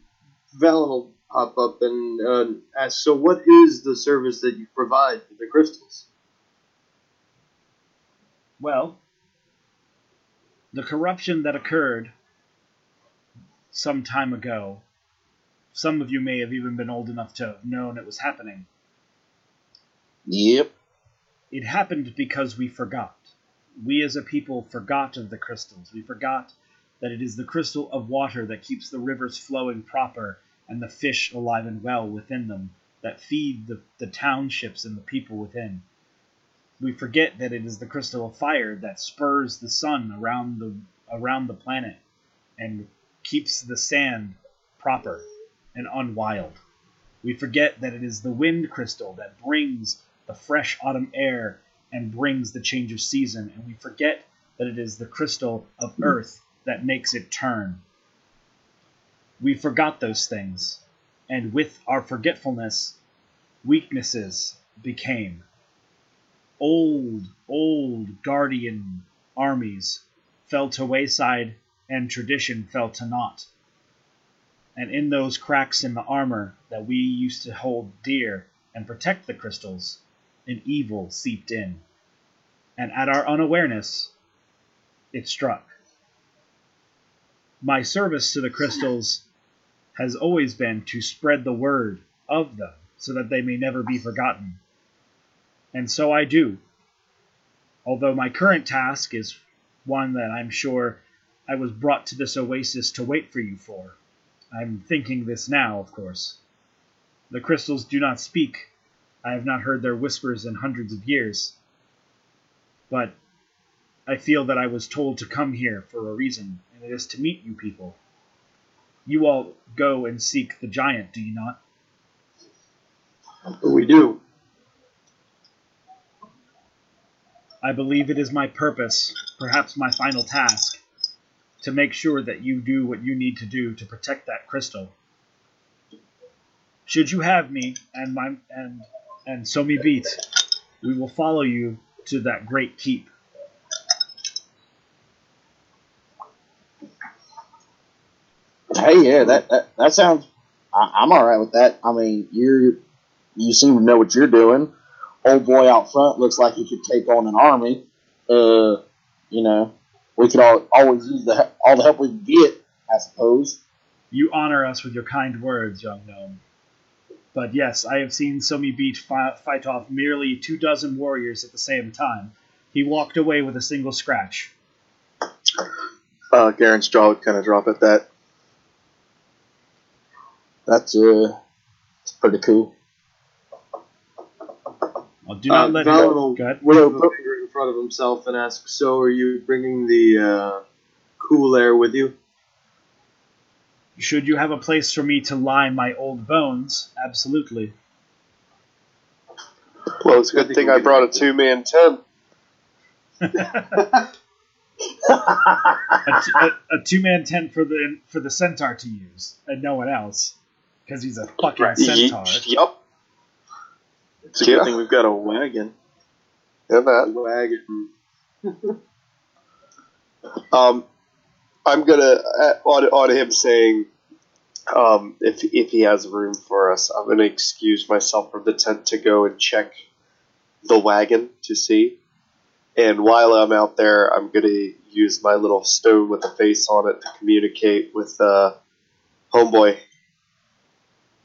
Valen will pop up and uh, ask, so what is the service that you provide to the crystals? Well, the corruption that occurred some time ago, some of you may have even been old enough to have known it was happening. Yep. It happened because we forgot. We as a people forgot of the crystals. We forgot that it is the crystal of water that keeps the rivers flowing proper and the fish alive and well within them that feed the, the townships and the people within. We forget that it is the crystal of fire that spurs the sun around the around the planet and keeps the sand proper and unwild. We forget that it is the wind crystal that brings the fresh autumn air and brings the change of season, and we forget that it is the crystal of earth that makes it turn. We forgot those things, and with our forgetfulness, weaknesses became. Old, old guardian armies fell to wayside, and tradition fell to naught. And in those cracks in the armor that we used to hold dear and protect the crystals, an evil seeped in. And at our unawareness, it struck. My service to the crystals has always been to spread the word of them so that they may never be forgotten. And so I do. Although my current task is one that I'm sure I was brought to this oasis to wait for you for. I'm thinking this now, of course. The crystals do not speak. I have not heard their whispers in hundreds of years. But I feel that I was told to come here for a reason, and it is to meet you people. You all go and seek the giant, do you not? We do. I believe it is my purpose, perhaps my final task, to make sure that you do what you need to do to protect that crystal. Should you have me and my and and Somi Beat, we will follow you to that great keep. Hey, yeah, that that, that sounds. I, I'm all right with that. I mean, you're you seem to know what you're doing. Old boy out front looks like he could take on an army. Uh, you know, we could all, always use the all the help we can get. I suppose. You honor us with your kind words, young gnome. But yes, I have seen Somi Beat fi- fight off merely two dozen warriors at the same time. He walked away with a single scratch. Uh, Garen's jaw would kind of drop at that. That's uh, it's pretty cool. Well, do not Uh, let Valen him. will Go ahead. wave a finger in front of himself and ask, "So, are you bringing the uh, cool air with you?" Should you have a place for me to lie my old bones? Absolutely. Well, it's a good thing I brought a two man tent. a, t- a, a two-man tent for the for the centaur to use, and no one else, because he's a fucking centaur. Yup. It's a good thing we've got a wagon. And that. Wagon. Um, I'm gonna on on him saying, um, if if he has room for us, I'm gonna excuse myself from the tent to go and check the wagon to see. And while I'm out there, I'm gonna use my little stone with a face on it to communicate with uh, homeboy.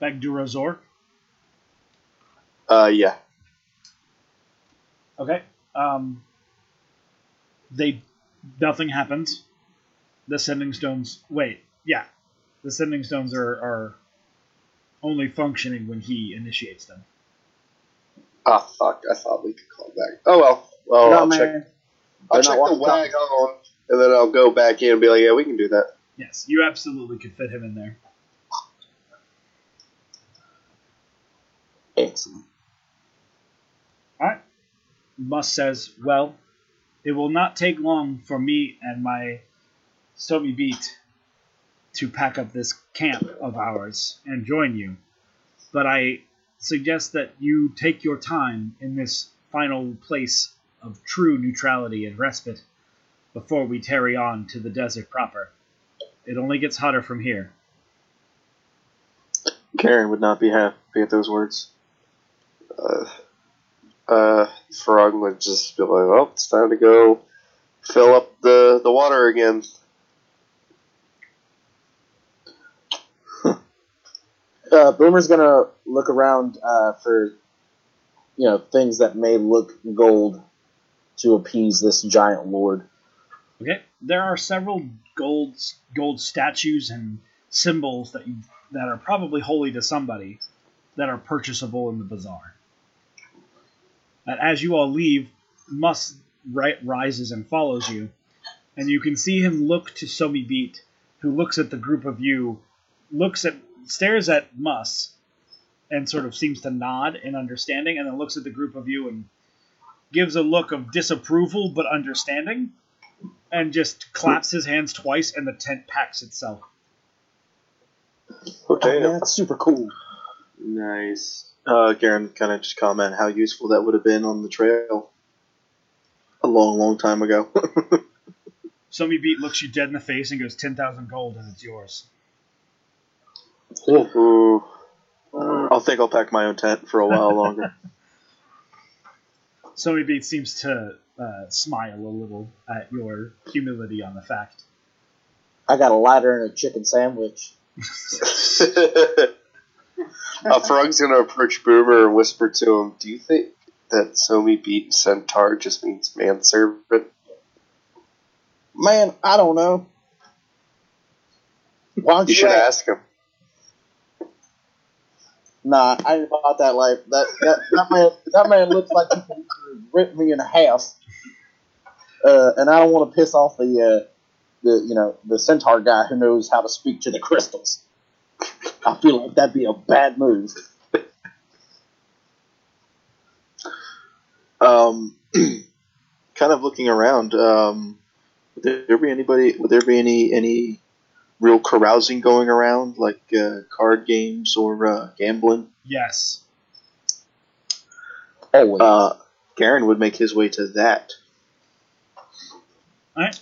Bagdurazor. Uh, yeah. Okay. Um. They. Nothing happens. The sending stones. Wait. Yeah. The sending stones are are only functioning when he initiates them. Ah, fuck! I thought we could call back. Oh well. Well, No, I'll man. check. I'll check the walking wagon on, and then I'll go back in and be like, "Yeah, we can do that." Yes, you absolutely could fit him in there. Excellent. Alright. Mus says, Well, it will not take long for me and my Somi Beat to pack up this camp of ours and join you. But I suggest that you take your time in this final place of true neutrality and respite before we tarry on to the desert proper. It only gets hotter from here. Garen would not be happy at those words. uh, uh, Frog would just be like, "Well, it's time to go fill up the the water again." Uh, Boomer's gonna look around uh, for you know things that may look gold to appease this giant lord. Okay, there are several gold gold statues and symbols that you that are probably holy to somebody that are purchasable in the bazaar. And as you all leave, Mus ri- rises and follows you, and you can see him look to Somi Beat, who looks at the group of you, looks at stares at Mus, and sort of seems to nod in understanding, and then looks at the group of you and gives a look of disapproval but understanding and just claps his hands twice, and the tent packs itself. Oh, Okay. man, that's super cool. Nice. Uh, Garen kind of just comment how useful that would have been on the trail a long, long time ago. Somi Beat looks you dead in the face and goes, 10,000 gold, and it's yours. Ooh. I'll think I'll pack my own tent for a while longer. Somi Beat seems to uh, smile a little at your humility on the fact. I got a ladder and a chicken sandwich. uh, Frog's gonna approach Boomer and whisper to him, "Do you think that Somi beat Centaur just means manservant?" Man, I don't know. Why don't You you, should ask? ask him. Nah, I ain't about that life. That that, that man that man looks like he can rip me in half. Uh, and I don't want to piss off the uh, the you know the centaur guy who knows how to speak to the crystals. I feel like that'd be a bad move. Um, kind of looking around. Um, would there be anybody? Would there be any any real carousing going around, like uh, card games or uh, gambling? Yes. Always. Uh, Garen would make his way to that. All right.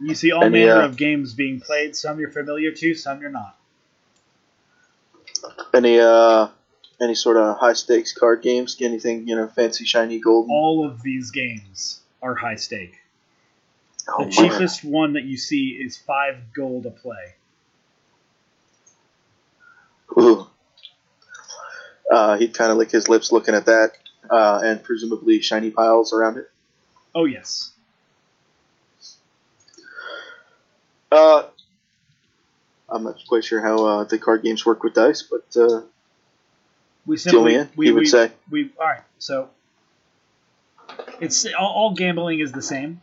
You see all Any, manner uh, of games being played. Some you're familiar to, some you're not. Any uh, any sort of high stakes card games? Anything you know, fancy, shiny, golden? All of these games are high stake. Oh, The cheapest one that you see is five gold a play. Ooh. Uh, he'd kind of lick his lips looking at that, uh, and presumably shiny piles around it. Oh yes. Uh, I'm not quite sure how uh, the card games work with dice, but uh, We simply in. we he would we, say. we all right. So it's all, all gambling is the same,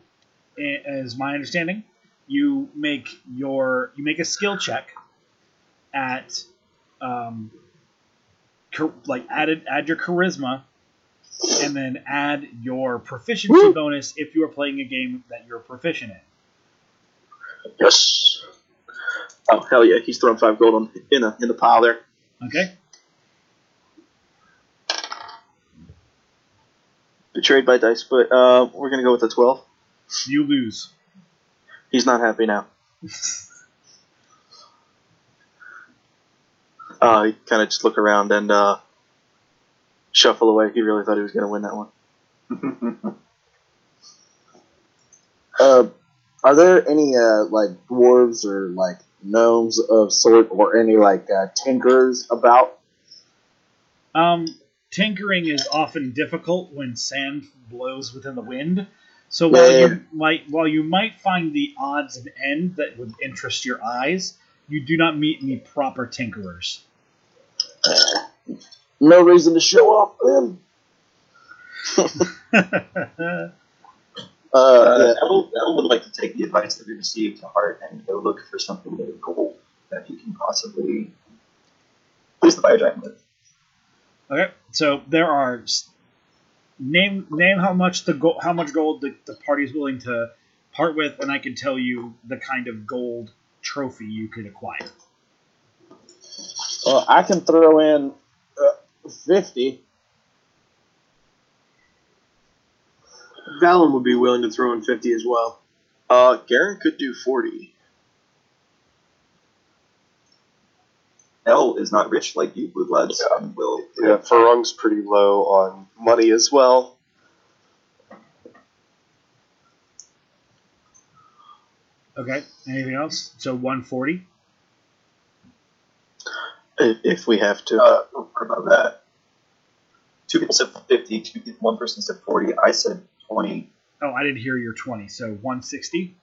as my understanding. You make your you make a skill check at um, like add it, add your charisma, and then add your proficiency bonus if you are playing a game that you're proficient in. Yes. Oh hell yeah! He's throwing five gold on, in a in the pile there. Okay. Betrayed by dice, but uh, we're gonna go with the twelve. You lose. He's not happy now. Uh, he kind of just look around and uh, shuffle away. He really thought he was gonna win that one. Uh, are there any uh, like dwarves or like gnomes of sort, or any like uh, tinkerers about? Um, tinkering is often difficult when sand blows within the wind. So while Yeah. you might while you might find the odds and end that would interest your eyes, you do not meet any proper tinkerers. No reason to show off then. Uh, Uh, yeah. Ell, Ell would like to take the advice that we received to heart and go look for something made of gold that he can possibly please the fire giant with. okay, so there are name name how much the go- how much gold the, the party is willing to part with, and I can tell you the kind of gold trophy you could acquire. Well, I can throw in uh, fifty. Valen would be willing to throw in 50 as well. Uh, Garen could do forty. Ell is not rich like you blue bloods and will Yeah, Farung's pretty low on money as well. Okay, anything else? So one forty. If, if we have to. uh, what about that? Two people said 50, two one person said 40. I said 20. Oh, I didn't hear your twenty. So one sixty.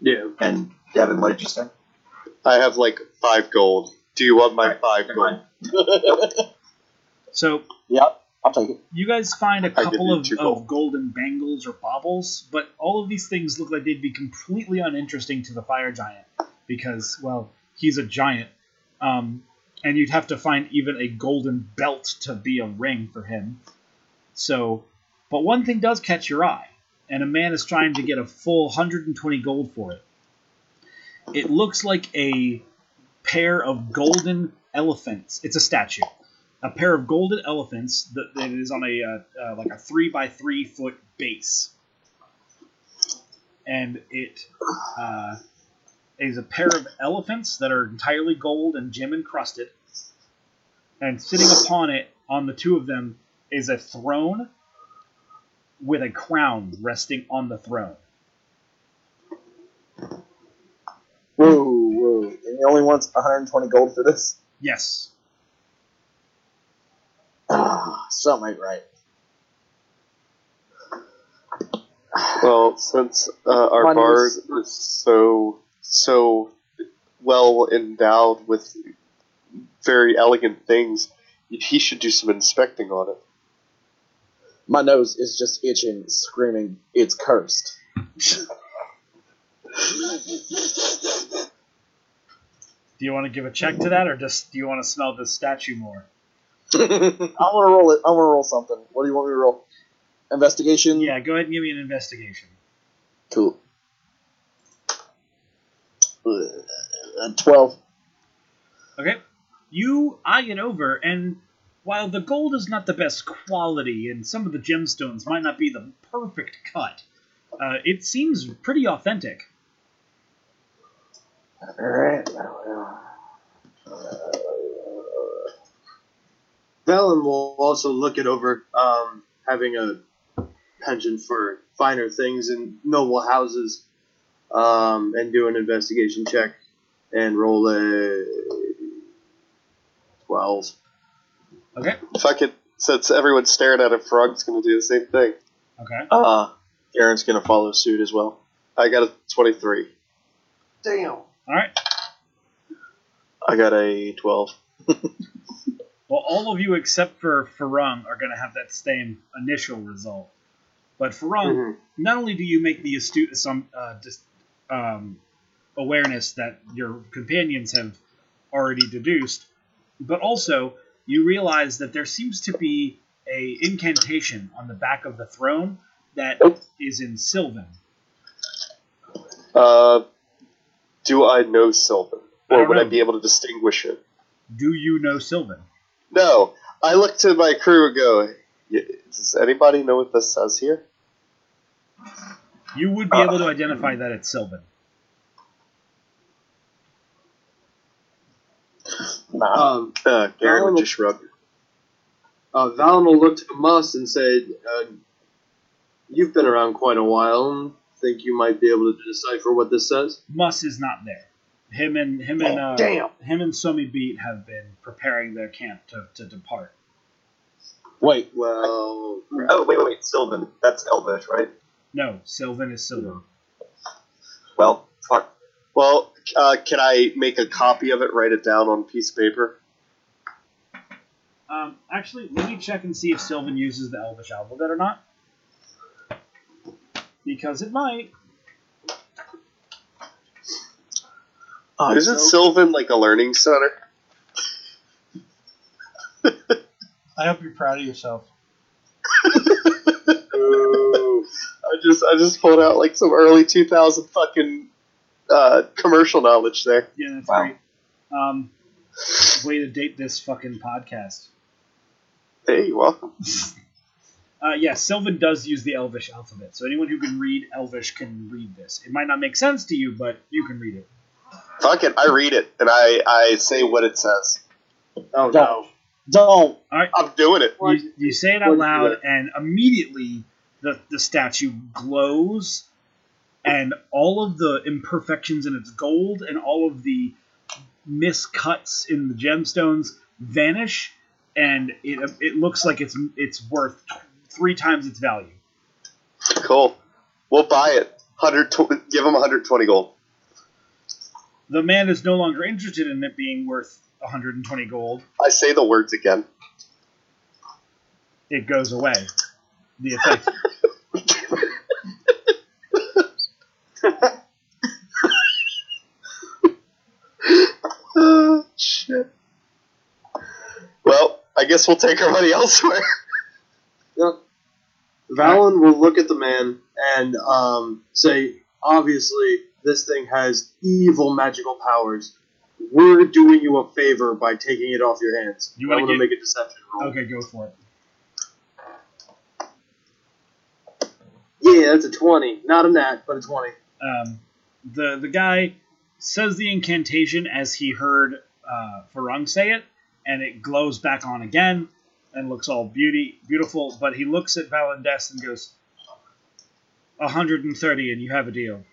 Yeah. And Devin, what did you say? I have like five gold. Do you want my Alright, five gold? So Yep, I'll take it. You guys find a couple of, two of golden bangles or baubles, but all of these things look like they'd be completely uninteresting to the fire giant because, well, he's a giant. Um, and you'd have to find even a golden belt to be a ring for him. So, but one thing does catch your eye, and a man is trying to get a full 120 gold for it. It looks like a pair of golden elephants. It's a statue a pair of golden elephants that, that is on a uh, uh, like a three by three foot base, and it uh, is a pair of elephants that are entirely gold and gem encrusted. And sitting upon it, on the two of them, is a throne with a crown resting on the throne. Whoa, whoa! And he only wants 120 gold for this. Yes. Ah, something ain't right. Well, since uh, our Money bard is- is so so well endowed with very elegant things, he should do some inspecting on it. My nose is just itching, screaming, "It's cursed." Do you want to give a check to that, or just do you want to smell the statue more? I want to roll it. I want to roll something. What do you want me to roll? Investigation. Yeah, go ahead and give me an investigation. Cool. Uh, Twelve. Okay. You eye it over, and while the gold is not the best quality, and some of the gemstones might not be the perfect cut, uh, it seems pretty authentic. Valen will also look it over, um, having a penchant for finer things in noble houses, um, and do an investigation check and roll a twelve. Okay. Fuck it. Since everyone's staring at a frog's gonna do the same thing. Okay. Uh, Aaron's gonna follow suit as well. I got a 23. Damn. All right. I got a 12. Well, all of you except for Farung are going to have that same initial result. But Farung, Mhm. not only do you make the astute assum- uh, dis- um, awareness that your companions have already deduced, but also you realize that there seems to be a incantation on the back of the throne that is in Sylvan. Uh, do I know Sylvan? Or don't would I be able to distinguish it? Do you know Sylvan? No. I look to my crew and go, "Y- does anybody know what this says here? You would be able to identify that it's Sylvan. Nah. Um, Uh, Garen Oh. would just shrug. uh, Valen will look to Mus and said, uh, "You've been around quite a while. and Think you might be able to decipher what this says?" Mus is not there. Him and him and uh, damn. him and Somi Beat have been preparing their camp to, to depart. Wait. Well, Oh wait, wait, wait, Sylvan. That's Elvish, right? No, Sylvan is Sylvan. Well, fuck. Well, uh, can I make a copy of it, write it down on a piece of paper? Um, actually, let me check and see if Sylvan uses the Elvish alphabet or not. Because it might. Uh, Isn't so- Sylvan like a learning center? I hope you're proud of yourself. I just I just pulled out like some early 2000 fucking uh, commercial knowledge there. Yeah, that's Wow. great. Um, way to date this fucking podcast. Hey, you're welcome. Uh, yes, Sylvan does use the Elvish alphabet, so anyone who can read Elvish can read this. It might not make sense to you, but you can read it. Fuck it, I read it and I, I say what it says. oh no. Don't. Don't. I'm doing it. You, you say it out What'd loud, do? and immediately the, the statue glows, and all of the imperfections in its gold and all of the miscuts in the gemstones vanish, and it, it looks like it's it's worth three times its value. Cool. We'll buy it. 100 give him 120 gold. The man is no longer interested in it being worth 120 gold. I say the words again. It goes away. The effect. Oh, shit. Well, I guess we'll take our money elsewhere. Valen will look at the man and um, say, obviously, this thing has evil magical powers. We're doing you a favor by taking it off your hands. You wanna want to get- make a deception roll. Okay, go for it. Yeah, that's a 20. Not a nat, but a 20. Um, the the guy says the incantation as he heard uh, Farung say it, and it glows back on again and looks all beauty beautiful. But he looks at Valendes and goes, "130, and you have a deal."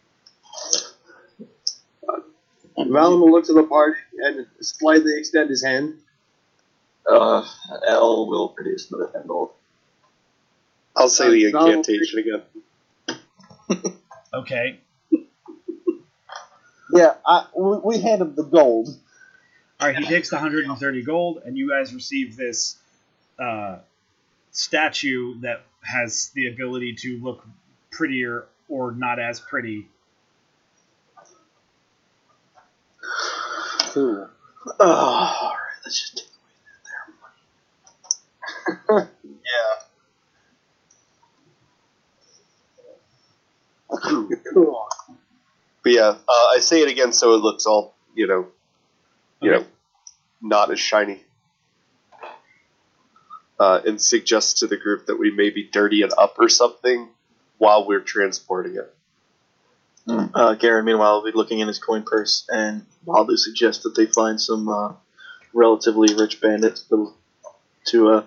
Valen will look to the party and slightly extend his hand. Uh, L will produce another ten gold. I'll say the Uh, Donald- incantation again. Okay. Yeah, I, we, we hand him the gold. All right, he takes the 130 gold, and you guys receive this uh, statue that has the ability to look prettier or not as pretty. Oh, all right, let's just take away their money. yeah. Cool. But yeah, uh, I say it again so it looks all you know, you know, not as shiny. Uh, and suggest to the group that we maybe dirty it up or something while we're transporting it. Uh, Garen, meanwhile, will be looking in his coin purse and wildly suggest that they find some uh, relatively rich bandits to, to uh,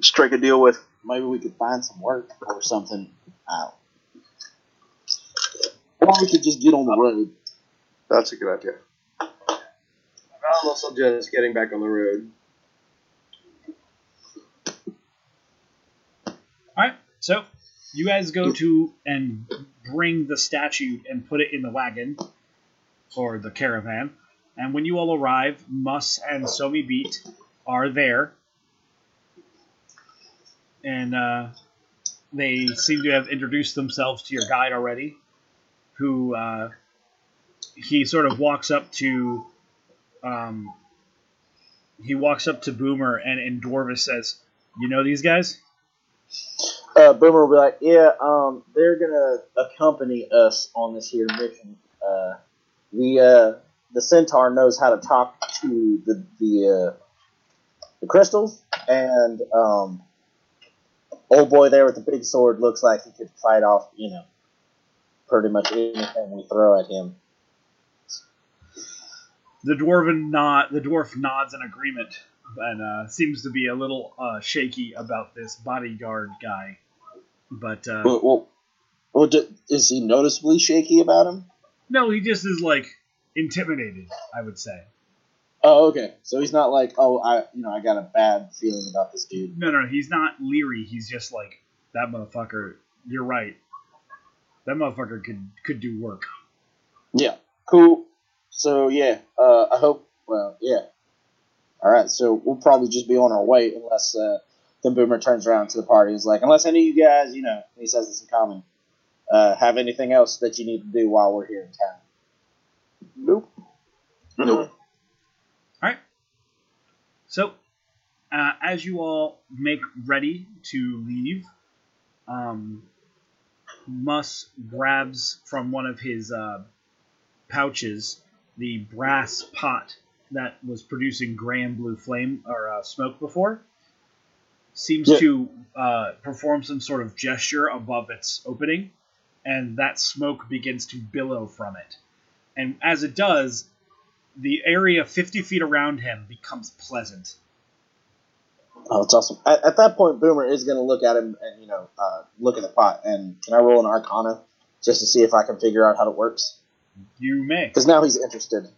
strike a deal with. Maybe we could find some work or something out. Or we could just get on the road. That's a good idea. I'll also just getting back on the road. Alright, so you guys go to and bring the statue and put it in the wagon or the caravan. And when you all arrive, Mus and Somi Beat are there. And uh, they seem to have introduced themselves to your guide already, who uh, he sort of walks up to. Um, he walks up to Boomer and in Dwarvish says, "You know these guys?" Uh, Boomer will be like, yeah, um, they're gonna accompany us on this here mission. Uh, the uh, the centaur knows how to talk to the the uh, the crystals, and um, old boy there with the big sword looks like he could fight off, you know, pretty much anything we throw at him. The dwarven nod. The dwarf nods in agreement, and uh, seems to be a little uh, shaky about this bodyguard guy. But uh, Well, well, well, d- is he noticeably shaky about him? no, he just is like intimidated. I would say. Oh, okay. So he's not like, oh, I, you know, I got a bad feeling about this dude. No, no, he's not leery. He's just like that motherfucker. You're right. That motherfucker could could do work. Yeah. Cool. So yeah, uh, I hope. Well, yeah. All right. So we'll probably just be on our way unless uh, then Boomer turns around to the party and is like, unless any of you guys, you know, he says this in common, uh, have anything else that you need to do while we're here in town. Nope. Nope. All right. So, uh, as you all make ready to leave, um, Mus grabs from one of his uh, pouches the brass pot that was producing gray and blue flame or uh, smoke before. Seems Yeah. to uh, perform some sort of gesture above its opening, and that smoke begins to billow from it. And as it does, the area 50 feet around him becomes pleasant. Oh, that's awesome. At, at that point, Boomer is going to look at him and you know uh, look at the pot. And can I roll an Arcana just to see if I can figure out how it works? You may. Because now he's interested.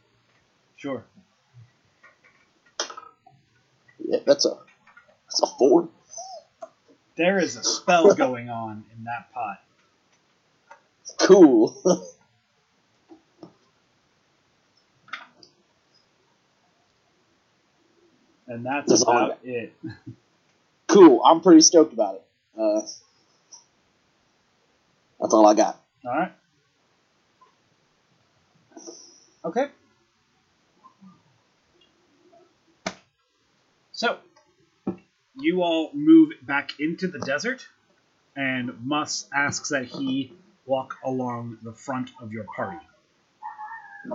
Sure. Yeah, that's a that's a four. There is a spell going on in that pot. Cool. And that's all about it. cool. I'm pretty stoked about it. Uh, that's all I got. Alright. Okay. So, you all move back into the desert, and Mus asks that he walk along the front of your party.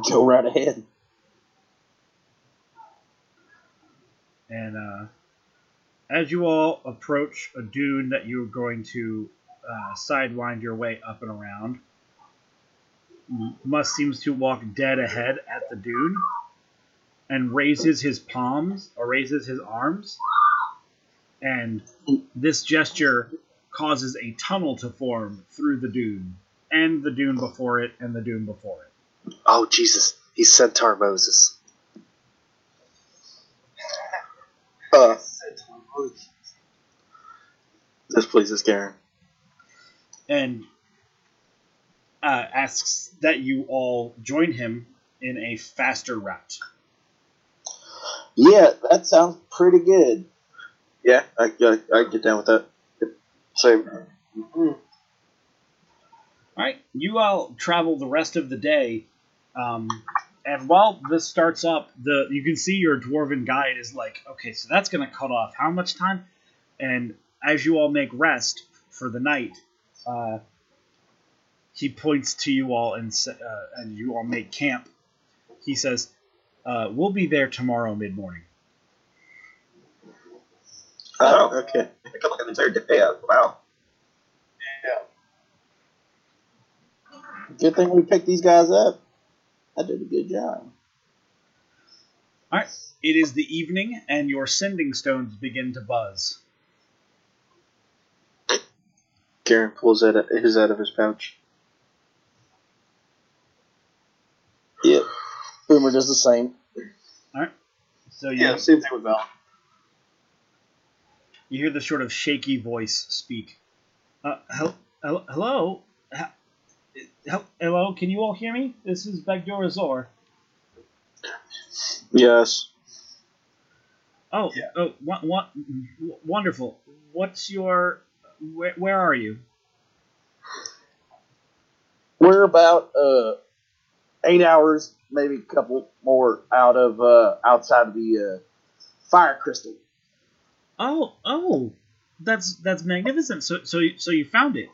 Go right ahead. And uh, as you all approach a dune that you're going to uh, sidewind your way up and around, Mus seems to walk dead ahead at the dune and raises his palms or raises his arms. And this gesture causes a tunnel to form through the dune, and the dune before it, and the dune before it. Oh Jesus, he's Centaur Moses. Uh, this pleases Garen. and uh, asks that you all join him in a faster route. Yeah, that sounds pretty good. Yeah, I, I, I get down with that. Same. All right, you all travel the rest of the day um, and while this starts up, the you can see your dwarven guide is like, okay, so that's gonna cut off how much time? And as you all make rest for the night, uh, he points to you all and uh, and you all make camp. He says, uh, "We'll be there tomorrow mid morning." Oh, Okay. I got like an entire day out. Wow. Yeah. Good thing we picked these guys up. I did a good job. All right, it is the evening, and your sending stones begin to buzz. Garen pulls it, his out of his pouch. Yep. Boomer does the same. All right. So you, Yeah, same thing with Val. you hear the sort of shaky voice speak. Uh, hel- hel- hello? Ha- hel- hello, can you all hear me? This is Bagdor Azor. Yes. Oh, Yeah. oh, wa- wa- w- wonderful. What's your. Where, where are you? We're about uh, eight hours, maybe a couple more out of uh, outside of the uh, fire crystal. Oh, oh, that's that's magnificent. So, so, you- so you found it.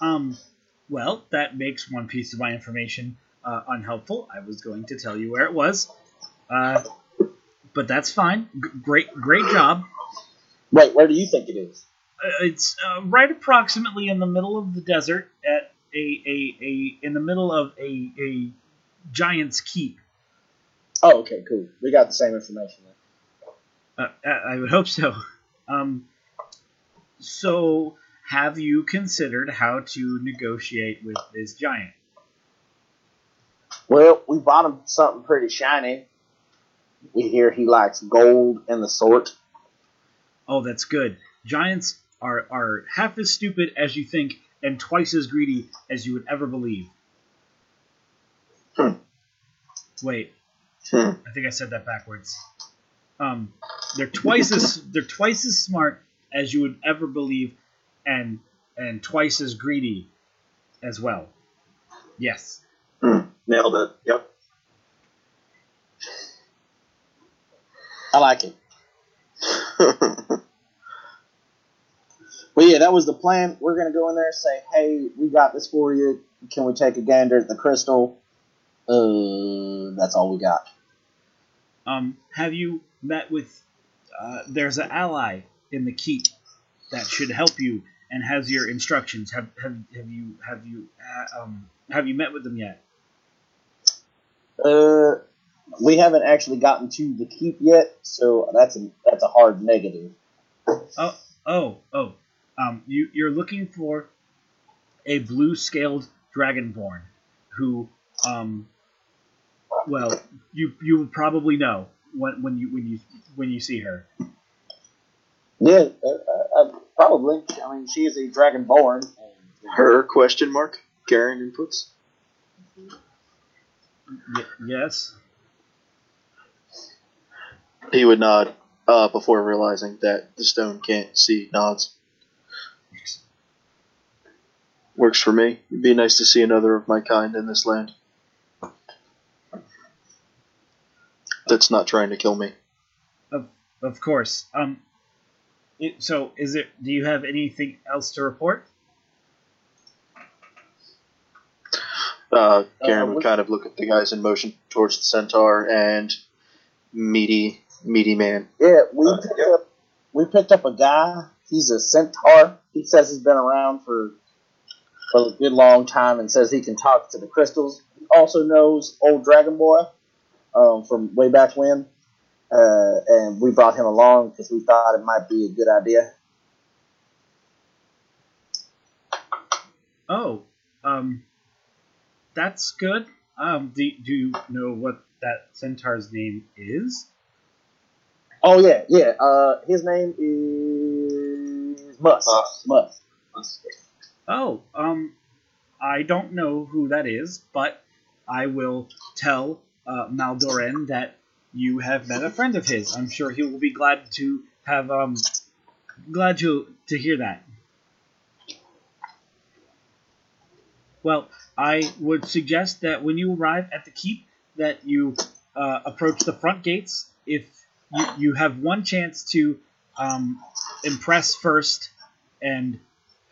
Um, well, that makes one piece of my information uh, unhelpful. I was going to tell you where it was, uh, but that's fine. G- great, great job. Wait, where do you think it is? Uh, it's uh, right approximately in the middle of the desert at a a, a in the middle of a a giant's keep. Oh, okay, cool. We got the same information. Then. Uh, I I would hope so. Um, so, have you considered how to negotiate with this giant? Well, we bought him something pretty shiny. We hear he likes gold and the sort. Oh, that's good. Giants are are half as stupid as you think, and twice as greedy as you would ever believe. Hmm. Wait, Hmm. I think I said that backwards. Um, they're twice as they're twice as smart as you would ever believe, and and twice as greedy as well. Yes. Hmm. Nailed it. Yep. I like it. Well, yeah, that was the plan. We're gonna go in there and say, "Hey, we got this for you. Can we take a gander at the crystal?" Uh, that's all we got. Um, have you met with? Uh, there's an ally in the keep that should help you and has your instructions. Have have have you have you uh, um have you met with them yet? Uh, we haven't actually gotten to the keep yet, so that's a that's a hard negative. Oh oh. oh, Um, you you're looking for a blue scaled dragonborn who um. Well, you you probably know when when you when you when you see her. Yeah, uh, uh, uh, probably. I mean, she is a dragonborn. Her question mark? Garen inputs. Y- yes. He would nod uh, before realizing that the stone can't see nods. Works for me. It'd be nice to see another of my kind in this land. That's not trying to kill me. Of, Of course. Um. It, so, is it? Do you have anything else to report? Uh, Garen Uh, would kind of look at the guys in motion towards the centaur and meaty, meaty man. Yeah, we Uh, picked up we picked up a guy. He's a centaur. He says he's been around for for a good long time and says he can talk to the crystals. He also knows old Dragon Boy um, from way back when, uh, and we brought him along because we thought it might be a good idea. Oh, um, that's good. Um, do, do you know what that centaur's name is? Oh yeah, yeah. Uh, his name is Musk. Musk. Musk. Oh, um, I don't know who that is, but I will tell uh, Maldoren that you have met a friend of his. I'm sure he will be glad to have um glad to to hear that. Well, I would suggest that when you arrive at the keep, that you uh, approach the front gates. If you, you have one chance to um, impress first and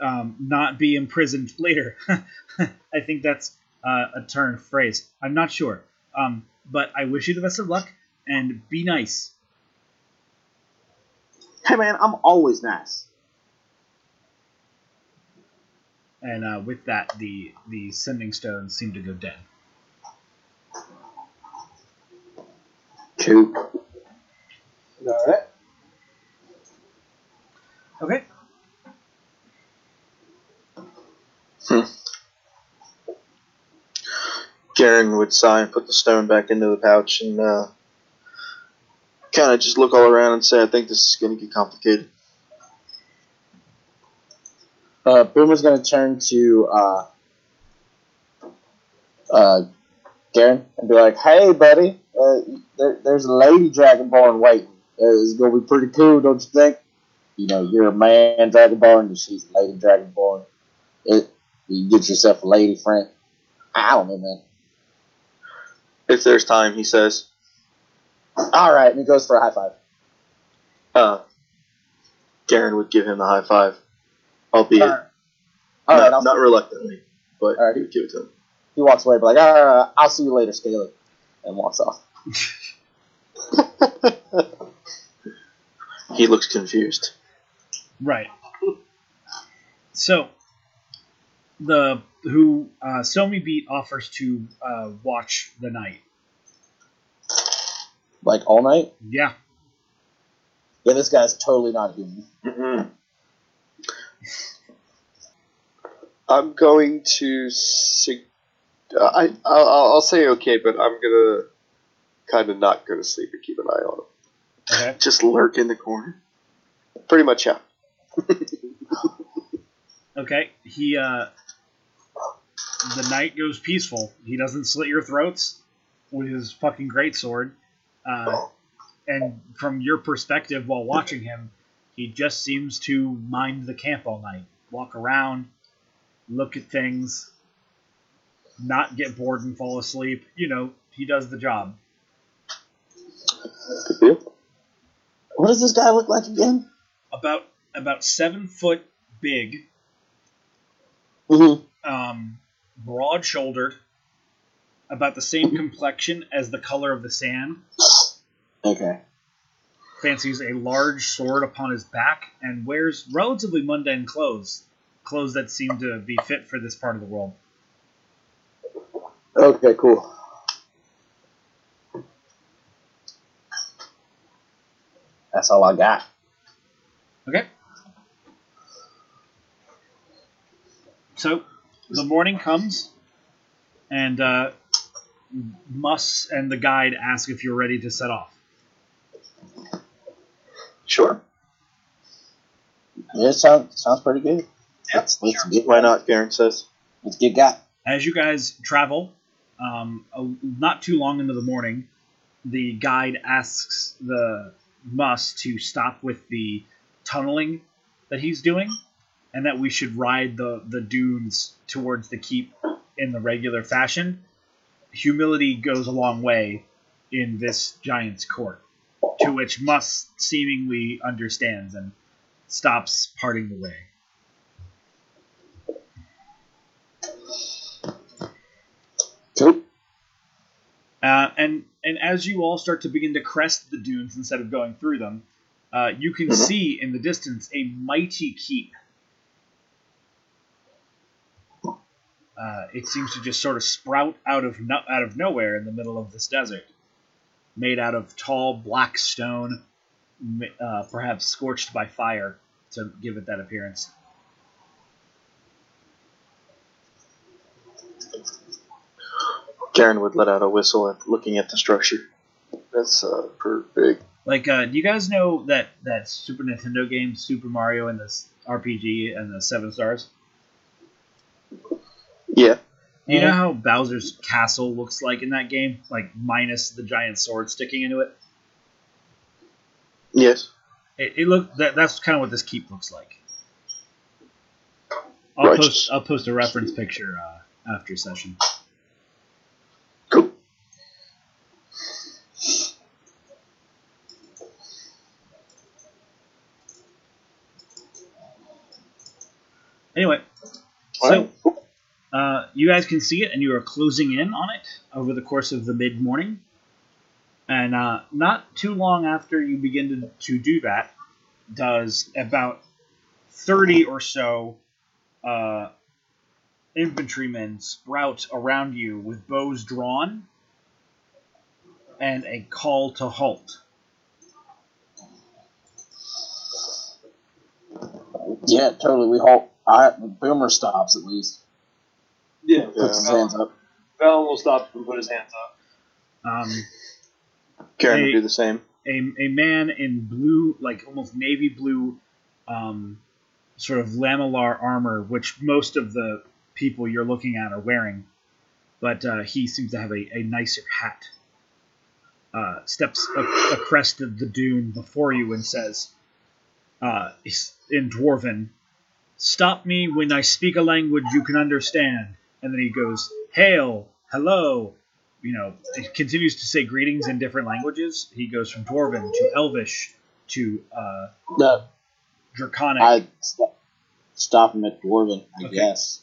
um, not be imprisoned later. I think that's uh, a turn phrase. I'm not sure. Um, but I wish you the best of luck and be nice. Hey man, I'm always nice. And uh, with that, the the sending stones seem to go dead. Two. Alright. Okay. Hmm. Garen would sigh and put the stone back into the pouch and uh, kind of just look all around and say, I think this is going to get complicated. Uh, Boomer's gonna turn to uh, uh, Garen and be like, "Hey, buddy, uh, there, there's a lady dragonborn waiting. Uh, it's gonna be pretty cool, don't you think? You know, you're a man dragonborn, and she's a lady dragonborn. It, you get yourself a lady friend. I don't know, man. If there's time, he says. All right, and he goes for a high five. Uh, Garen would give him the high five, albeit All right, all not, right not reluctantly, but All right. he would give it to him. he walks away, but like, all right, I'll see you later, Scaly, and walks off. He looks confused. Right. So, the who uh, Somi beat offers to uh, watch the night. Like all night. Yeah. Yeah, this guy's totally not human. Mm-hmm. I'm going to. Sig- I I'll, I'll say okay, but I'm gonna kind of not go to sleep and keep an eye on him. Okay. Just lurk in the corner. Pretty much, yeah. Okay. He uh, the night goes peaceful. He doesn't slit your throats with his fucking greatsword. Uh, and from your perspective while watching him, he just seems to mind the camp all night. Walk around, look at things, not get bored and fall asleep. You know, he does the job. What does this guy look like again? About about seven foot big, Mm-hmm. um, broad shouldered, about the same complexion as the color of the sand. Okay. fancies a large sword upon his back and wears relatively mundane clothes, clothes that seem to be fit for this part of the world. Okay, cool. That's all I got. Okay. So the morning comes, and uh, Muss and the guide ask if you're ready to set off. Sure. Yeah, sounds sounds pretty good. Let's let's get Why not? Garen says. let's get got. As you guys travel, um, a, not too long into the morning, the guide asks the Muss to stop with the tunneling that he's doing, and that we should ride the, the dunes towards the keep in the regular fashion. Humility goes a long way in this giant's court, to which Muss seemingly understands and stops parting the way. Cool. Uh, and and as you all start to begin to crest the dunes instead of going through them, uh, you can Mhm. see in the distance a mighty keep. Uh, it seems to just sort of sprout out of no- out of nowhere in the middle of this desert, made out of tall black stone, uh, perhaps scorched by fire to give it that appearance. Garen would let out a whistle at looking at the structure. That's uh, pretty big. Like, uh, do you guys know that that Super Nintendo game Super Mario and this RPG and the Seven Stars? Yeah. You know how Bowser's castle looks like in that game, like minus the giant sword sticking into it. Yes. It, it look that, that's kind of what this keep looks like. I'll post I'll post a reference picture uh, after session. Cool. Anyway, All so right you guys can see it, and you are closing in on it over the course of the mid morning. And uh, not too long after you begin to, to do that, does about 30 or so uh, infantrymen sprout around you with bows drawn and a call to halt. Yeah, totally. We halt. I, Boomer stops at least. Yeah, Puts his Yeah. hands up. Valen will stop and put his hands up. Um, Garen Hey. would do the same. a, a man in blue, like almost navy blue, um, sort of lamellar armor, which most of the people you're looking at are wearing, but uh, he seems to have a, a nicer hat. Uh, steps a- across the, the dune before you and says, uh, in Dwarven, Stop me when I speak a language you can understand. And then he goes, Hail, hello, you know, he continues to say greetings in different languages. He goes from Dwarven to Elvish to uh, No, Draconic. I stop, stop him at Dwarven, I Okay. guess.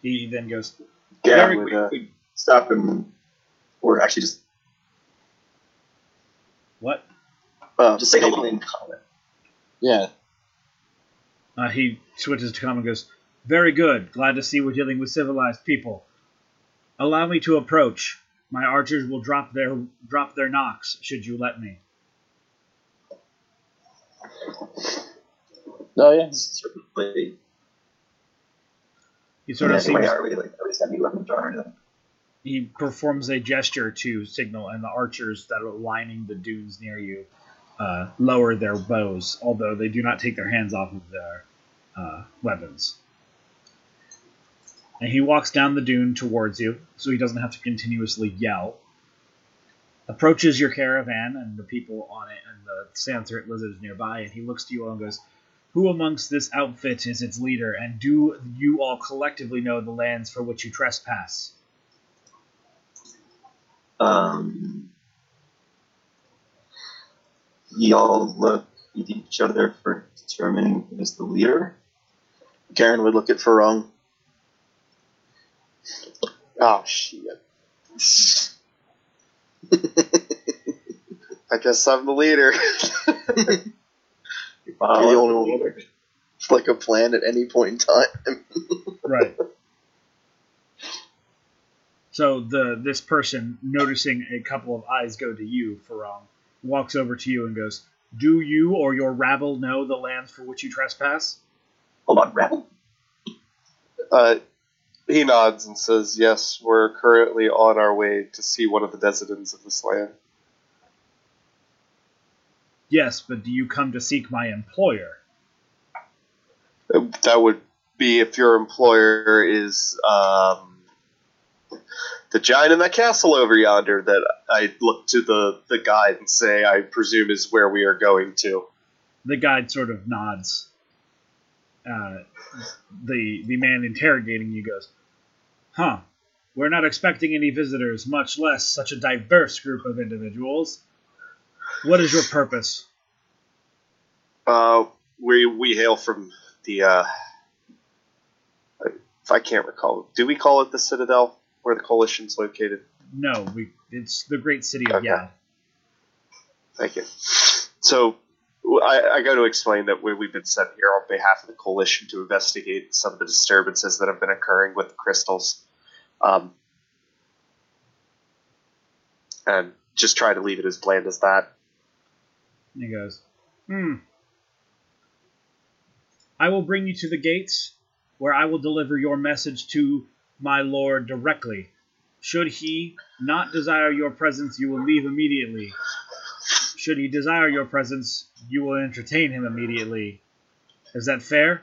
he then goes, Garen Very would uh, uh, stop him, or actually just "What?" Uh, just say hello in common. Yeah, Uh, he switches to common and goes, Very good. Glad to see we're dealing with civilized people. Allow me to approach. My archers will drop their drop their nocks, should you let me. oh yeah. Certainly. He sort in of seems are we like are we sending weapons or anything? he performs a gesture to signal, and the archers that are lining the dunes near you uh, lower their bows, although they do not take their hands off of their uh, weapons. And he walks down the dune towards you, so he doesn't have to continuously yell. Approaches your caravan and the people on it and the Santhrit lizards nearby, and he looks to you all and goes, Who amongst this outfit is its leader, and do you all collectively know the lands for which you trespass? Um, y'all look at each other for determining who is the leader. Garen would look at Farung. Oh shit. I guess I'm the leader. Wow, You're the only one with It's like a plan at any point in time. Right. So the this person, noticing a couple of eyes go to you, Farong, walks over to you and goes, "Do you or your rabble know the lands for which you trespass?" Hold on, Rabble. Uh, he nods and says, "Yes, we're currently on our way to see one of the descendants of this land." Yes, but do you come to seek my employer? Uh, That would be if your employer is um, the giant in that castle over yonder. That I look to the the guide and say, "I presume is where we are going to." The guide sort of nods. Uh, the the man interrogating you goes, "Huh? We're not expecting any visitors, much less such a diverse group of individuals. What is your purpose?" Uh, we we hail from the. Uh, if I can't recall, do we call it the Citadel, where the coalition's located? No, we, it's the great city of Okay. Yad. Thank you. So, I, I go to explain that we, we've been sent here on behalf of the coalition to investigate some of the disturbances that have been occurring with the crystals, um, and just try to leave it as bland as that. He goes, Hmm. I will bring you to the gates, where I will deliver your message to my lord directly. Should he not desire your presence, you will leave immediately. Should he desire your presence, you will entertain him immediately. Is that fair?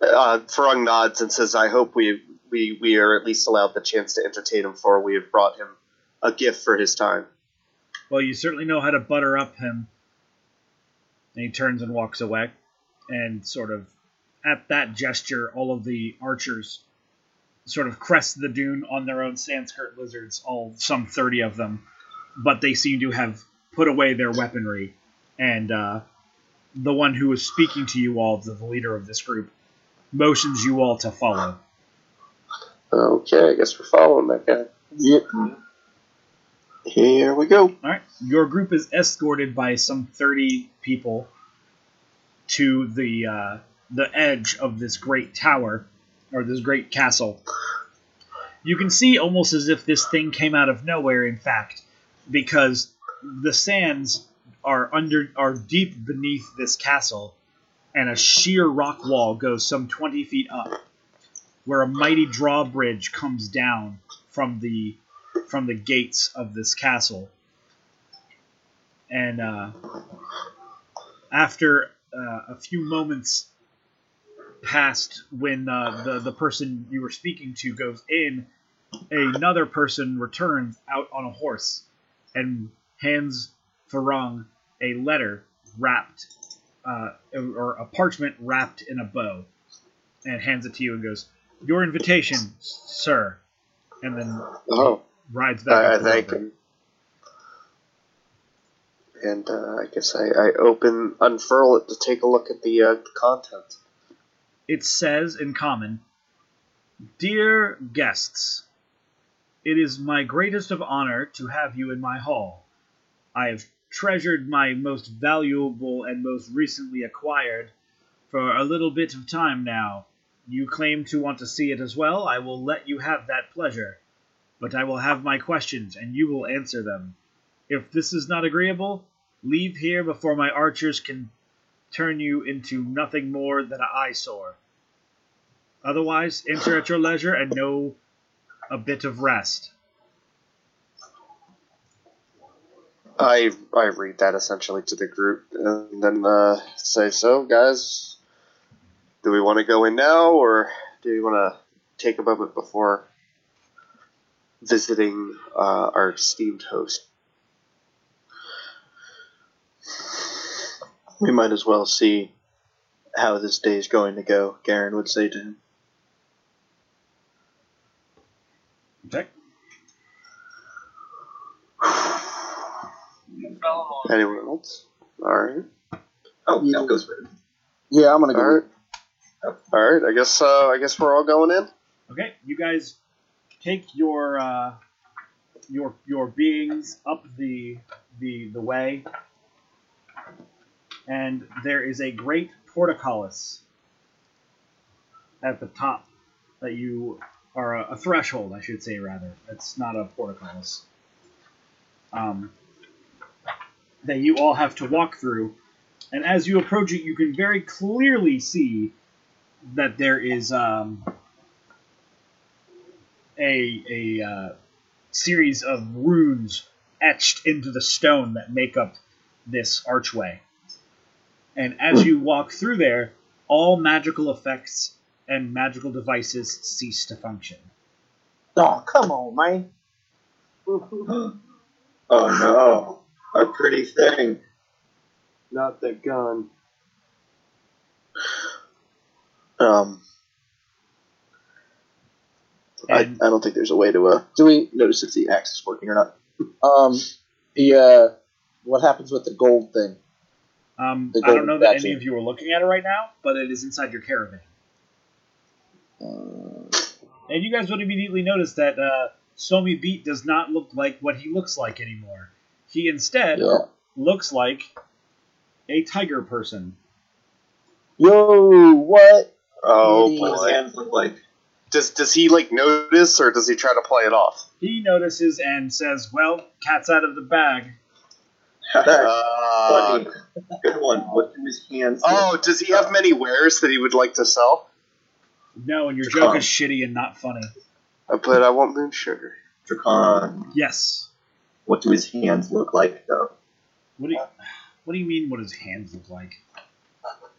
Uh, Farung nods and says, "I hope we we we are at least allowed the chance to entertain him, for we have brought him a gift for his time." Well, you certainly know how to butter up him. And he turns and walks away. And sort of at that gesture, all of the archers sort of crest the dune on their own Sanskrit lizards, all some 30 of them. But they seem to have put away their weaponry. And uh, the one who is speaking to you all, the leader of this group, motions you all to follow. Okay, I guess we're following that guy. Yep. Here we go. All right, your group is escorted by some thirty people to the uh, the edge of this great tower or this great castle. You can see almost as if this thing came out of nowhere. In fact, because the sands are under are deep beneath this castle, and a sheer rock wall goes some twenty feet up, where a mighty drawbridge comes down from the from the gates of this castle. And uh, after uh, a few moments passed, when uh, the the person you were speaking to goes in, another person returns out on a horse and hands Farang a letter wrapped uh, or a parchment wrapped in a bow, and hands it to you and goes, "Your invitation, sir." And then Oh, rides back. I, I thank him. And uh, I guess I, I open, unfurl it to take a look at the uh, content. It says in common, Dear guests, it is my greatest of honor to have you in my hall. I have treasured my most valuable and most recently acquired for a little bit of time now. You claim to want to see it as well. I will let you have that pleasure. But I will have my questions, and you will answer them. If this is not agreeable, leave here before my archers can turn you into nothing more than an eyesore. Otherwise, enter at your leisure and know a bit of rest. I I read that essentially to the group and then uh, say, so guys, do we want to go in now or do we want to take a moment before visiting uh, our esteemed host? We might as well see how this day is going to go, Garen would say to him. Okay. Anyone else? All right, Oh, no, goes with it. Yeah, I'm gonna go. all right, all right. I guess uh, I guess we're all going in. Okay, you guys take your uh, your your beings up the the the way, and there is a great portcullis at the top that you are a, a threshold, I should say rather. It's not a portcullis. Um, that you all have to walk through, and as you approach it, you can very clearly see that there is um, a a uh, series of runes etched into the stone that make up this archway. And as you walk through there, all magical effects and magical devices cease to function. Oh, come on, man. Oh no, a pretty thing. Not the gun. Um, I, I don't think there's a way to uh, Do we? notice if the axe is working or not. Um, the uh, what happens with the gold thing? Um, I don't know that any of you are looking at it right now, but it is inside your caravan. Uh, And you guys would immediately notice that uh, Somi Beat does not look like what he looks like anymore. He instead yeah. looks like a tiger person. Yo, what? Oh Maybe- What his boy. hands look like. Does does he like notice or does he try to play it off? He notices and says, Well, cat's out of the bag. Uh, Good one. What do his hands oh, does he have many wares that he would like to sell? No, and your Come joke is shitty and not funny. Uh, But I want moon sugar. Dracan. Yes. What do his hands look like, though? What do you What do you mean? What his hands look like?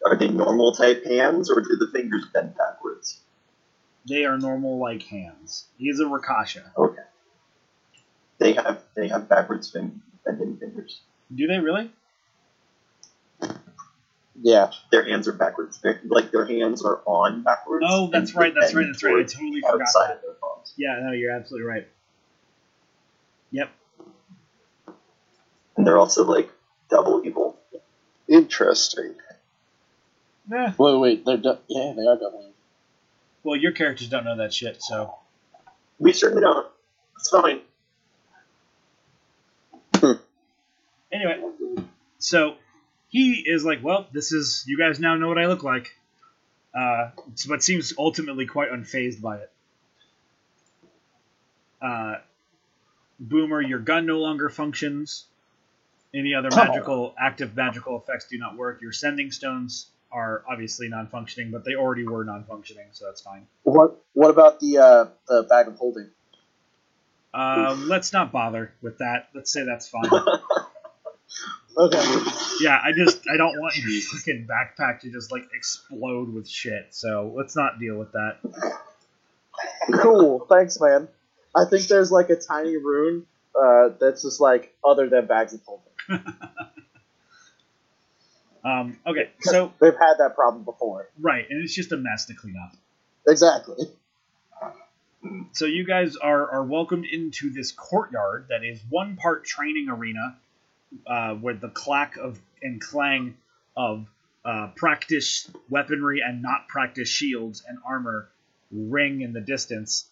Are they normal type hands, or do the fingers bend backwards? They are normal like hands. He's a Rakshasa. Okay. They have they have backwards fin- bending fingers. Do they really? Yeah. Their hands are backwards. They're, like their hands are on backwards. Oh, that's right. That's right. That's right. I towards totally the forgot that. of their palms. Yeah, no, you're absolutely right. Yep. And they're also like double evil. Interesting. Eh, Wait, wait. They're du- yeah, they are doubling. Well, your characters don't know that shit, so We certainly don't. It's fine. anyway, so he is like, well, this is you guys now know what I look like, uh, but seems ultimately quite unfazed by it. Uh, Boomer, your gun no longer functions. Any other Oh. magical, active magical effects do not work. Your sending stones are obviously non-functioning, but they already were non-functioning, so that's fine. What What about the uh, the bag of holding? Um, let's not bother with that. Let's say that's fine. Okay. Yeah, I just I don't want your fucking backpack to just like explode with shit. So let's not deal with that. Cool. Thanks, man. I think there's like a tiny rune uh, that's just like other than bags of holding. Um, okay, so They've had that problem before. right, and it's just a mess to clean up. Exactly. So you guys are are welcomed into this courtyard that is one part training arena, uh, with the clack of and clang of uh, practice weaponry and not practice shields and armor ring in the distance.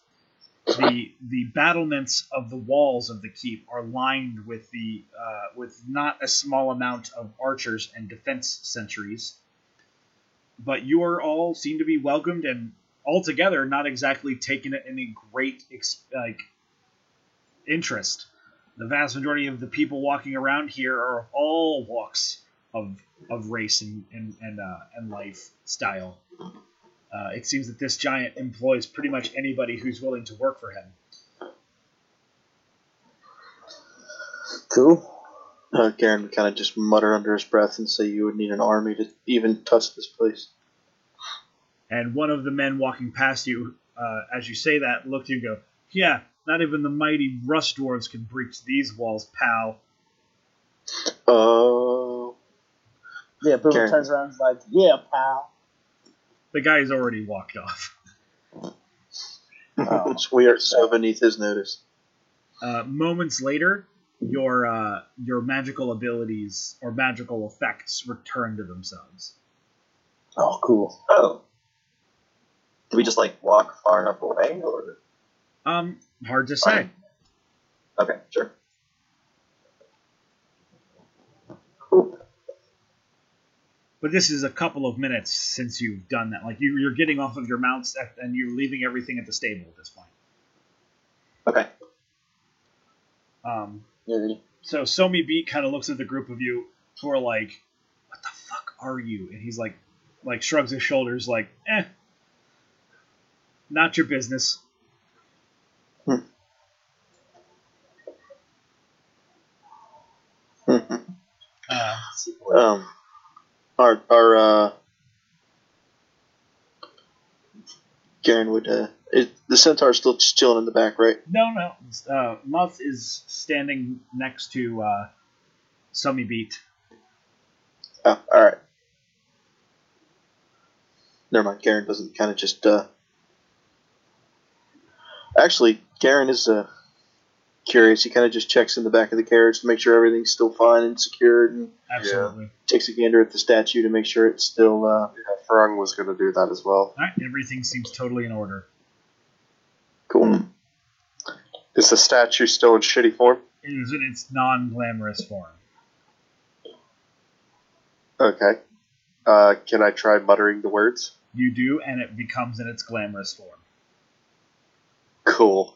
The the battlements of the walls of the keep are lined with the uh, with not a small amount of archers and defense sentries. But you are all seem to be welcomed and altogether not exactly taken it any great ex- like interest. The vast majority of the people walking around here are all walks of of race and and and, uh, and lifestyle. Uh, it seems that this giant employs pretty much anybody who's willing to work for him. Cool. Uh, Garen would kind of just mutter under his breath and say you would need an army to even touch this place. And one of the men walking past you, uh, as you say that, look at you and go, "Yeah, not even the mighty rust dwarves can breach these walls, pal." Oh, Yeah, Boomer turns around and is like, yeah, pal. The guy's already walked off. Oh. it's weird. So beneath his notice. Uh, moments later, your uh, your magical abilities or magical effects return to themselves. Oh, cool. Oh. Do we just like walk far enough away, or Um, hard to say. okay, sure. But this is a couple of minutes since you've done that. Like you, you're getting off of your mounts at, and you're leaving everything at the stable at this point. Okay. Um, Yeah, so Somi Beat kind of looks at the group of you who are like, "What the fuck are you?" And he's like, like shrugs his shoulders, like, "Eh, not your business." Uh, um, our our uh, Garen would uh, is, the centaur's still just chilling in the back, right? no, no. Uh, Muff is standing next to uh, Somi Beat. Oh, all right. Never mind. Garen doesn't kind of just. Uh... Actually, Garen is uh, curious. He kind of just checks in the back of the carriage to make sure everything's still fine and secured, and Absolutely. takes a gander at the statue to make sure it's still. Uh... Yeah, Farung was going to do that as well. All right, everything seems totally in order. Cool. Is the statue still in shitty form? It is in its non-glamorous form. Okay. Uh, can I try muttering the words? You do, and it becomes in its glamorous form. Cool.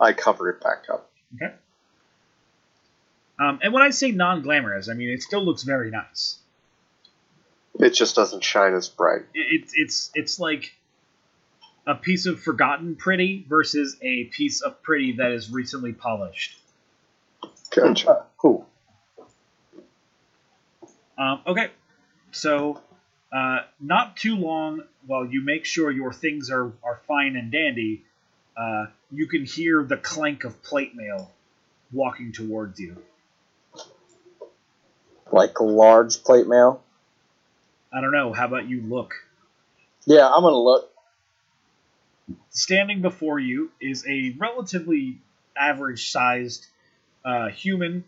I cover it back up. Okay. Um, and when I say non-glamorous, I mean it still looks very nice. It just doesn't shine as bright. It's it's it's like a piece of forgotten pretty versus a piece of pretty that is recently polished. Gotcha. Uh, cool. Um, okay, so uh, not too long while you make sure your things are, are fine and dandy, uh, you can hear the clank of plate mail walking towards you. Like a large plate mail. I don't know. How about you look? Yeah, I'm gonna look. Standing before you is a relatively average sized uh, human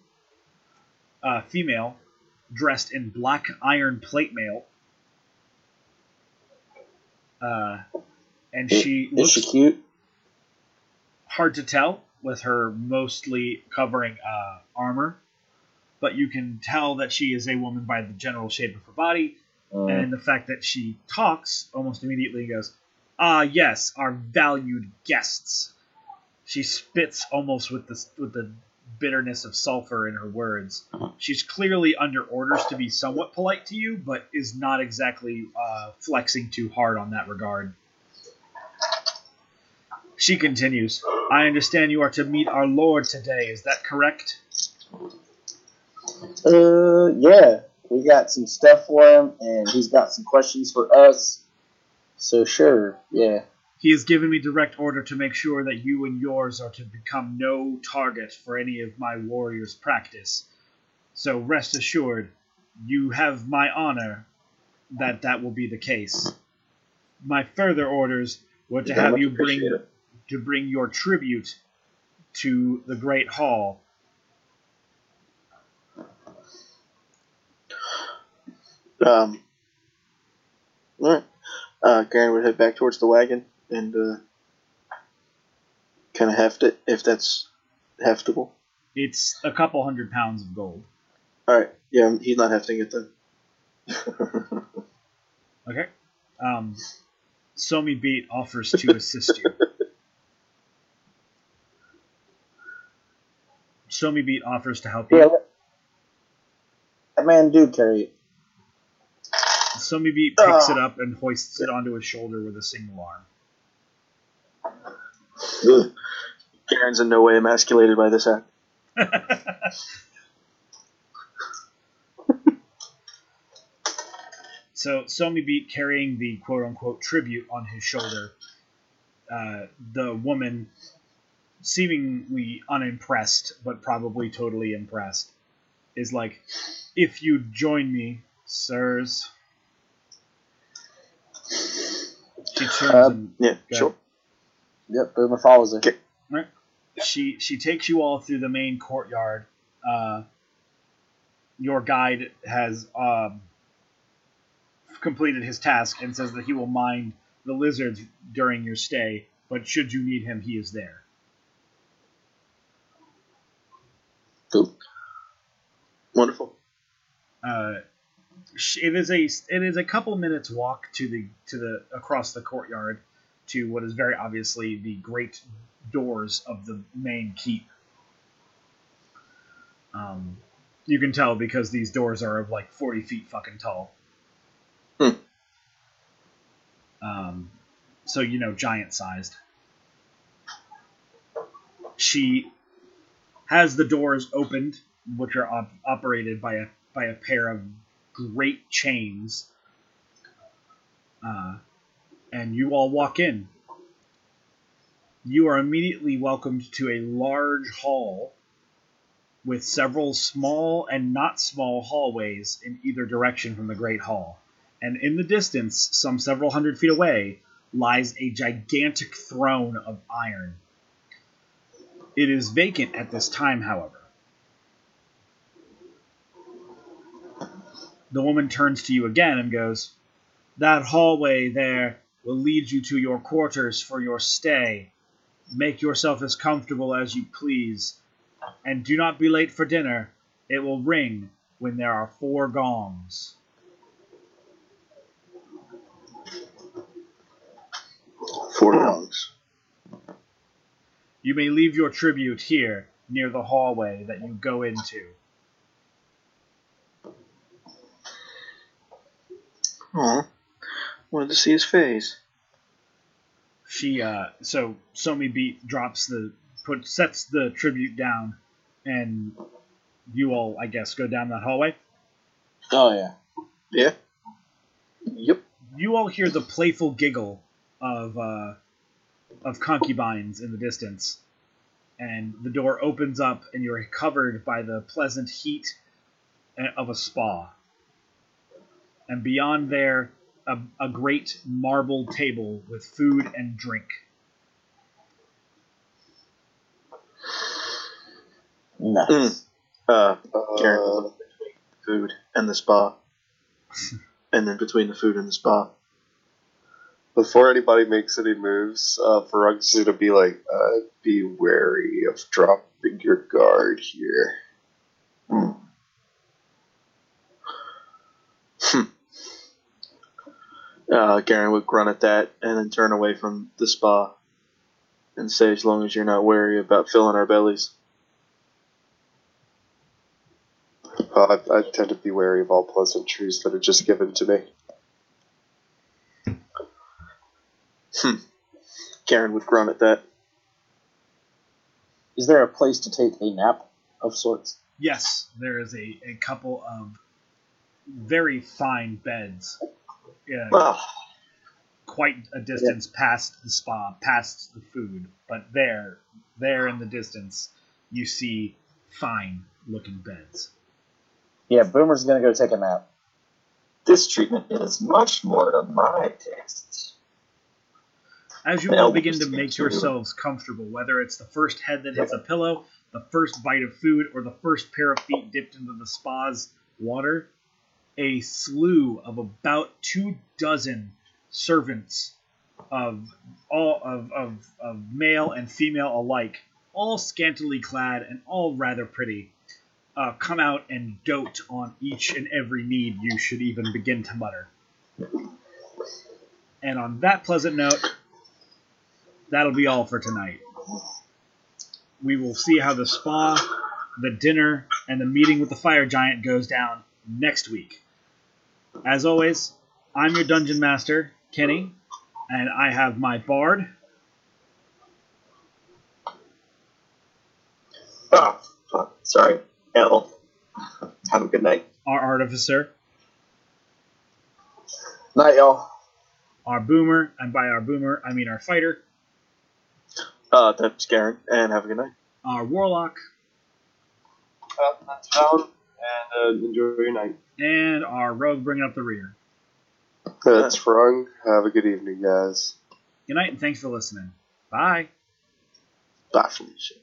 uh, female dressed in black iron plate mail. Uh, and she Is looks she cute? Hard to tell with her mostly covering uh, armor, but you can tell that she is a woman by the general shape of her body Mm. and the fact that she talks almost immediately and goes, "Ah, yes, our valued guests." She spits almost with the with the bitterness of sulfur in her words. She's clearly under orders to be somewhat polite to you, but is not exactly uh, flexing too hard on that regard. She continues, I understand you are to meet our Lord today, is that correct? Uh, yeah. We got some stuff for him, and he's got some questions for us. So sure, yeah. He has given me direct order to make sure that you and yours are to become no target for any of my warriors' practice. So rest assured, you have my honor that that will be the case. My further orders were to have you bring it. To bring your tribute to the Great Hall. Um, all right. Uh, Garen would head back towards the wagon and uh, kind of heft it if that's heftable. It's a couple hundred pounds of gold. All right. Yeah, he's not hefting it then. Okay. Um, Somi Beat offers to assist you. Somi Beat offers to help Yeah, you. let- that man do carry it. Somi Beat picks it up and hoists it onto his shoulder with a single arm. Ugh. Garen's in no way emasculated by this act. so Somi Beat carrying the quote unquote tribute on his shoulder. Uh, the woman, seemingly unimpressed, but probably totally impressed, is like, If you join me, sirs. She turns Uh, and Yeah, Go sure. Yep, Boomer follows her. Okay. she she takes you all through the main courtyard. Uh, your guide has um, completed his task and says that he will mind the lizards during your stay, but should you need him, he is there. Cool. Wonderful. Uh, it is a it is a couple minutes walk to the to the across the courtyard to what is very obviously the great doors of the main keep. Um, you can tell because these doors are of like forty feet fucking tall. Hmm. Um, so you know, giant sized. She has the doors opened, which are op- operated by a by a pair of great chains. Uh, and you all walk in. You are immediately welcomed to a large hall with several small and not small hallways in either direction from the Great Hall. And in the distance, some several hundred feet away, lies a gigantic throne of iron. It is vacant at this time, however. The woman turns to you again and goes, That hallway there will lead you to your quarters for your stay. Make yourself as comfortable as you please, and do not be late for dinner. It will ring when there are four gongs. Four gongs. You may leave your tribute here, near the hallway that you go into. Aw. Wanted to see his face. She uh so Somi Beat drops the put sets the tribute down and you all I guess go down that hallway. Oh yeah. Yeah. Yep. You all hear the playful giggle of uh of concubines in the distance. And the door opens up and you're covered by the pleasant heat of a spa. And beyond there a, a great marble table with food and drink. Nice. Mm. Uh, Garen Uh, between food and the spa, and then between the food and the spa. Before anybody makes any moves, uh, Farug's gonna be like, uh, "Be wary of dropping your guard here." Uh, Garen would grunt at that and then turn away from the spa and say, as long as you're not wary about filling our bellies. Uh, I, I tend to be wary of all pleasantries that are just given to me. Garen would grunt at that. Is there a place to take a nap of sorts? Yes, there is a, a couple of very fine beds. Yeah, Ah, quite a distance past the spa, past the food, but there, there in the distance, you see fine looking beds. Yeah, Boomer's gonna go take a nap. This treatment is much more to my taste. As you all begin to make to it. yourselves comfortable, whether it's the first head that hits a pillow, the first bite of food, or the first pair of feet dipped into the spa's water, a slew of about two dozen servants of all of, of, of male and female alike, all scantily clad and all rather pretty, uh, come out and dote on each and every need you should even begin to mutter. And on that pleasant note, that'll be all for tonight. We will see how the spa, the dinner, and the meeting with the fire giant goes down next week. As always, I'm your dungeon master, Kenny, and I have my bard, Oh. Sorry. L. Have a good night. our artificer, Night, y'all. our boomer, and by our boomer, I mean our fighter, uh, that's Garen, and have a good night. our warlock, Uh, that's Fallon, and uh, enjoy your night. and our rogue bringing up the rear. That's Frung. Have a good evening, guys. Good night, and thanks for listening. Bye. Bye, Felicia.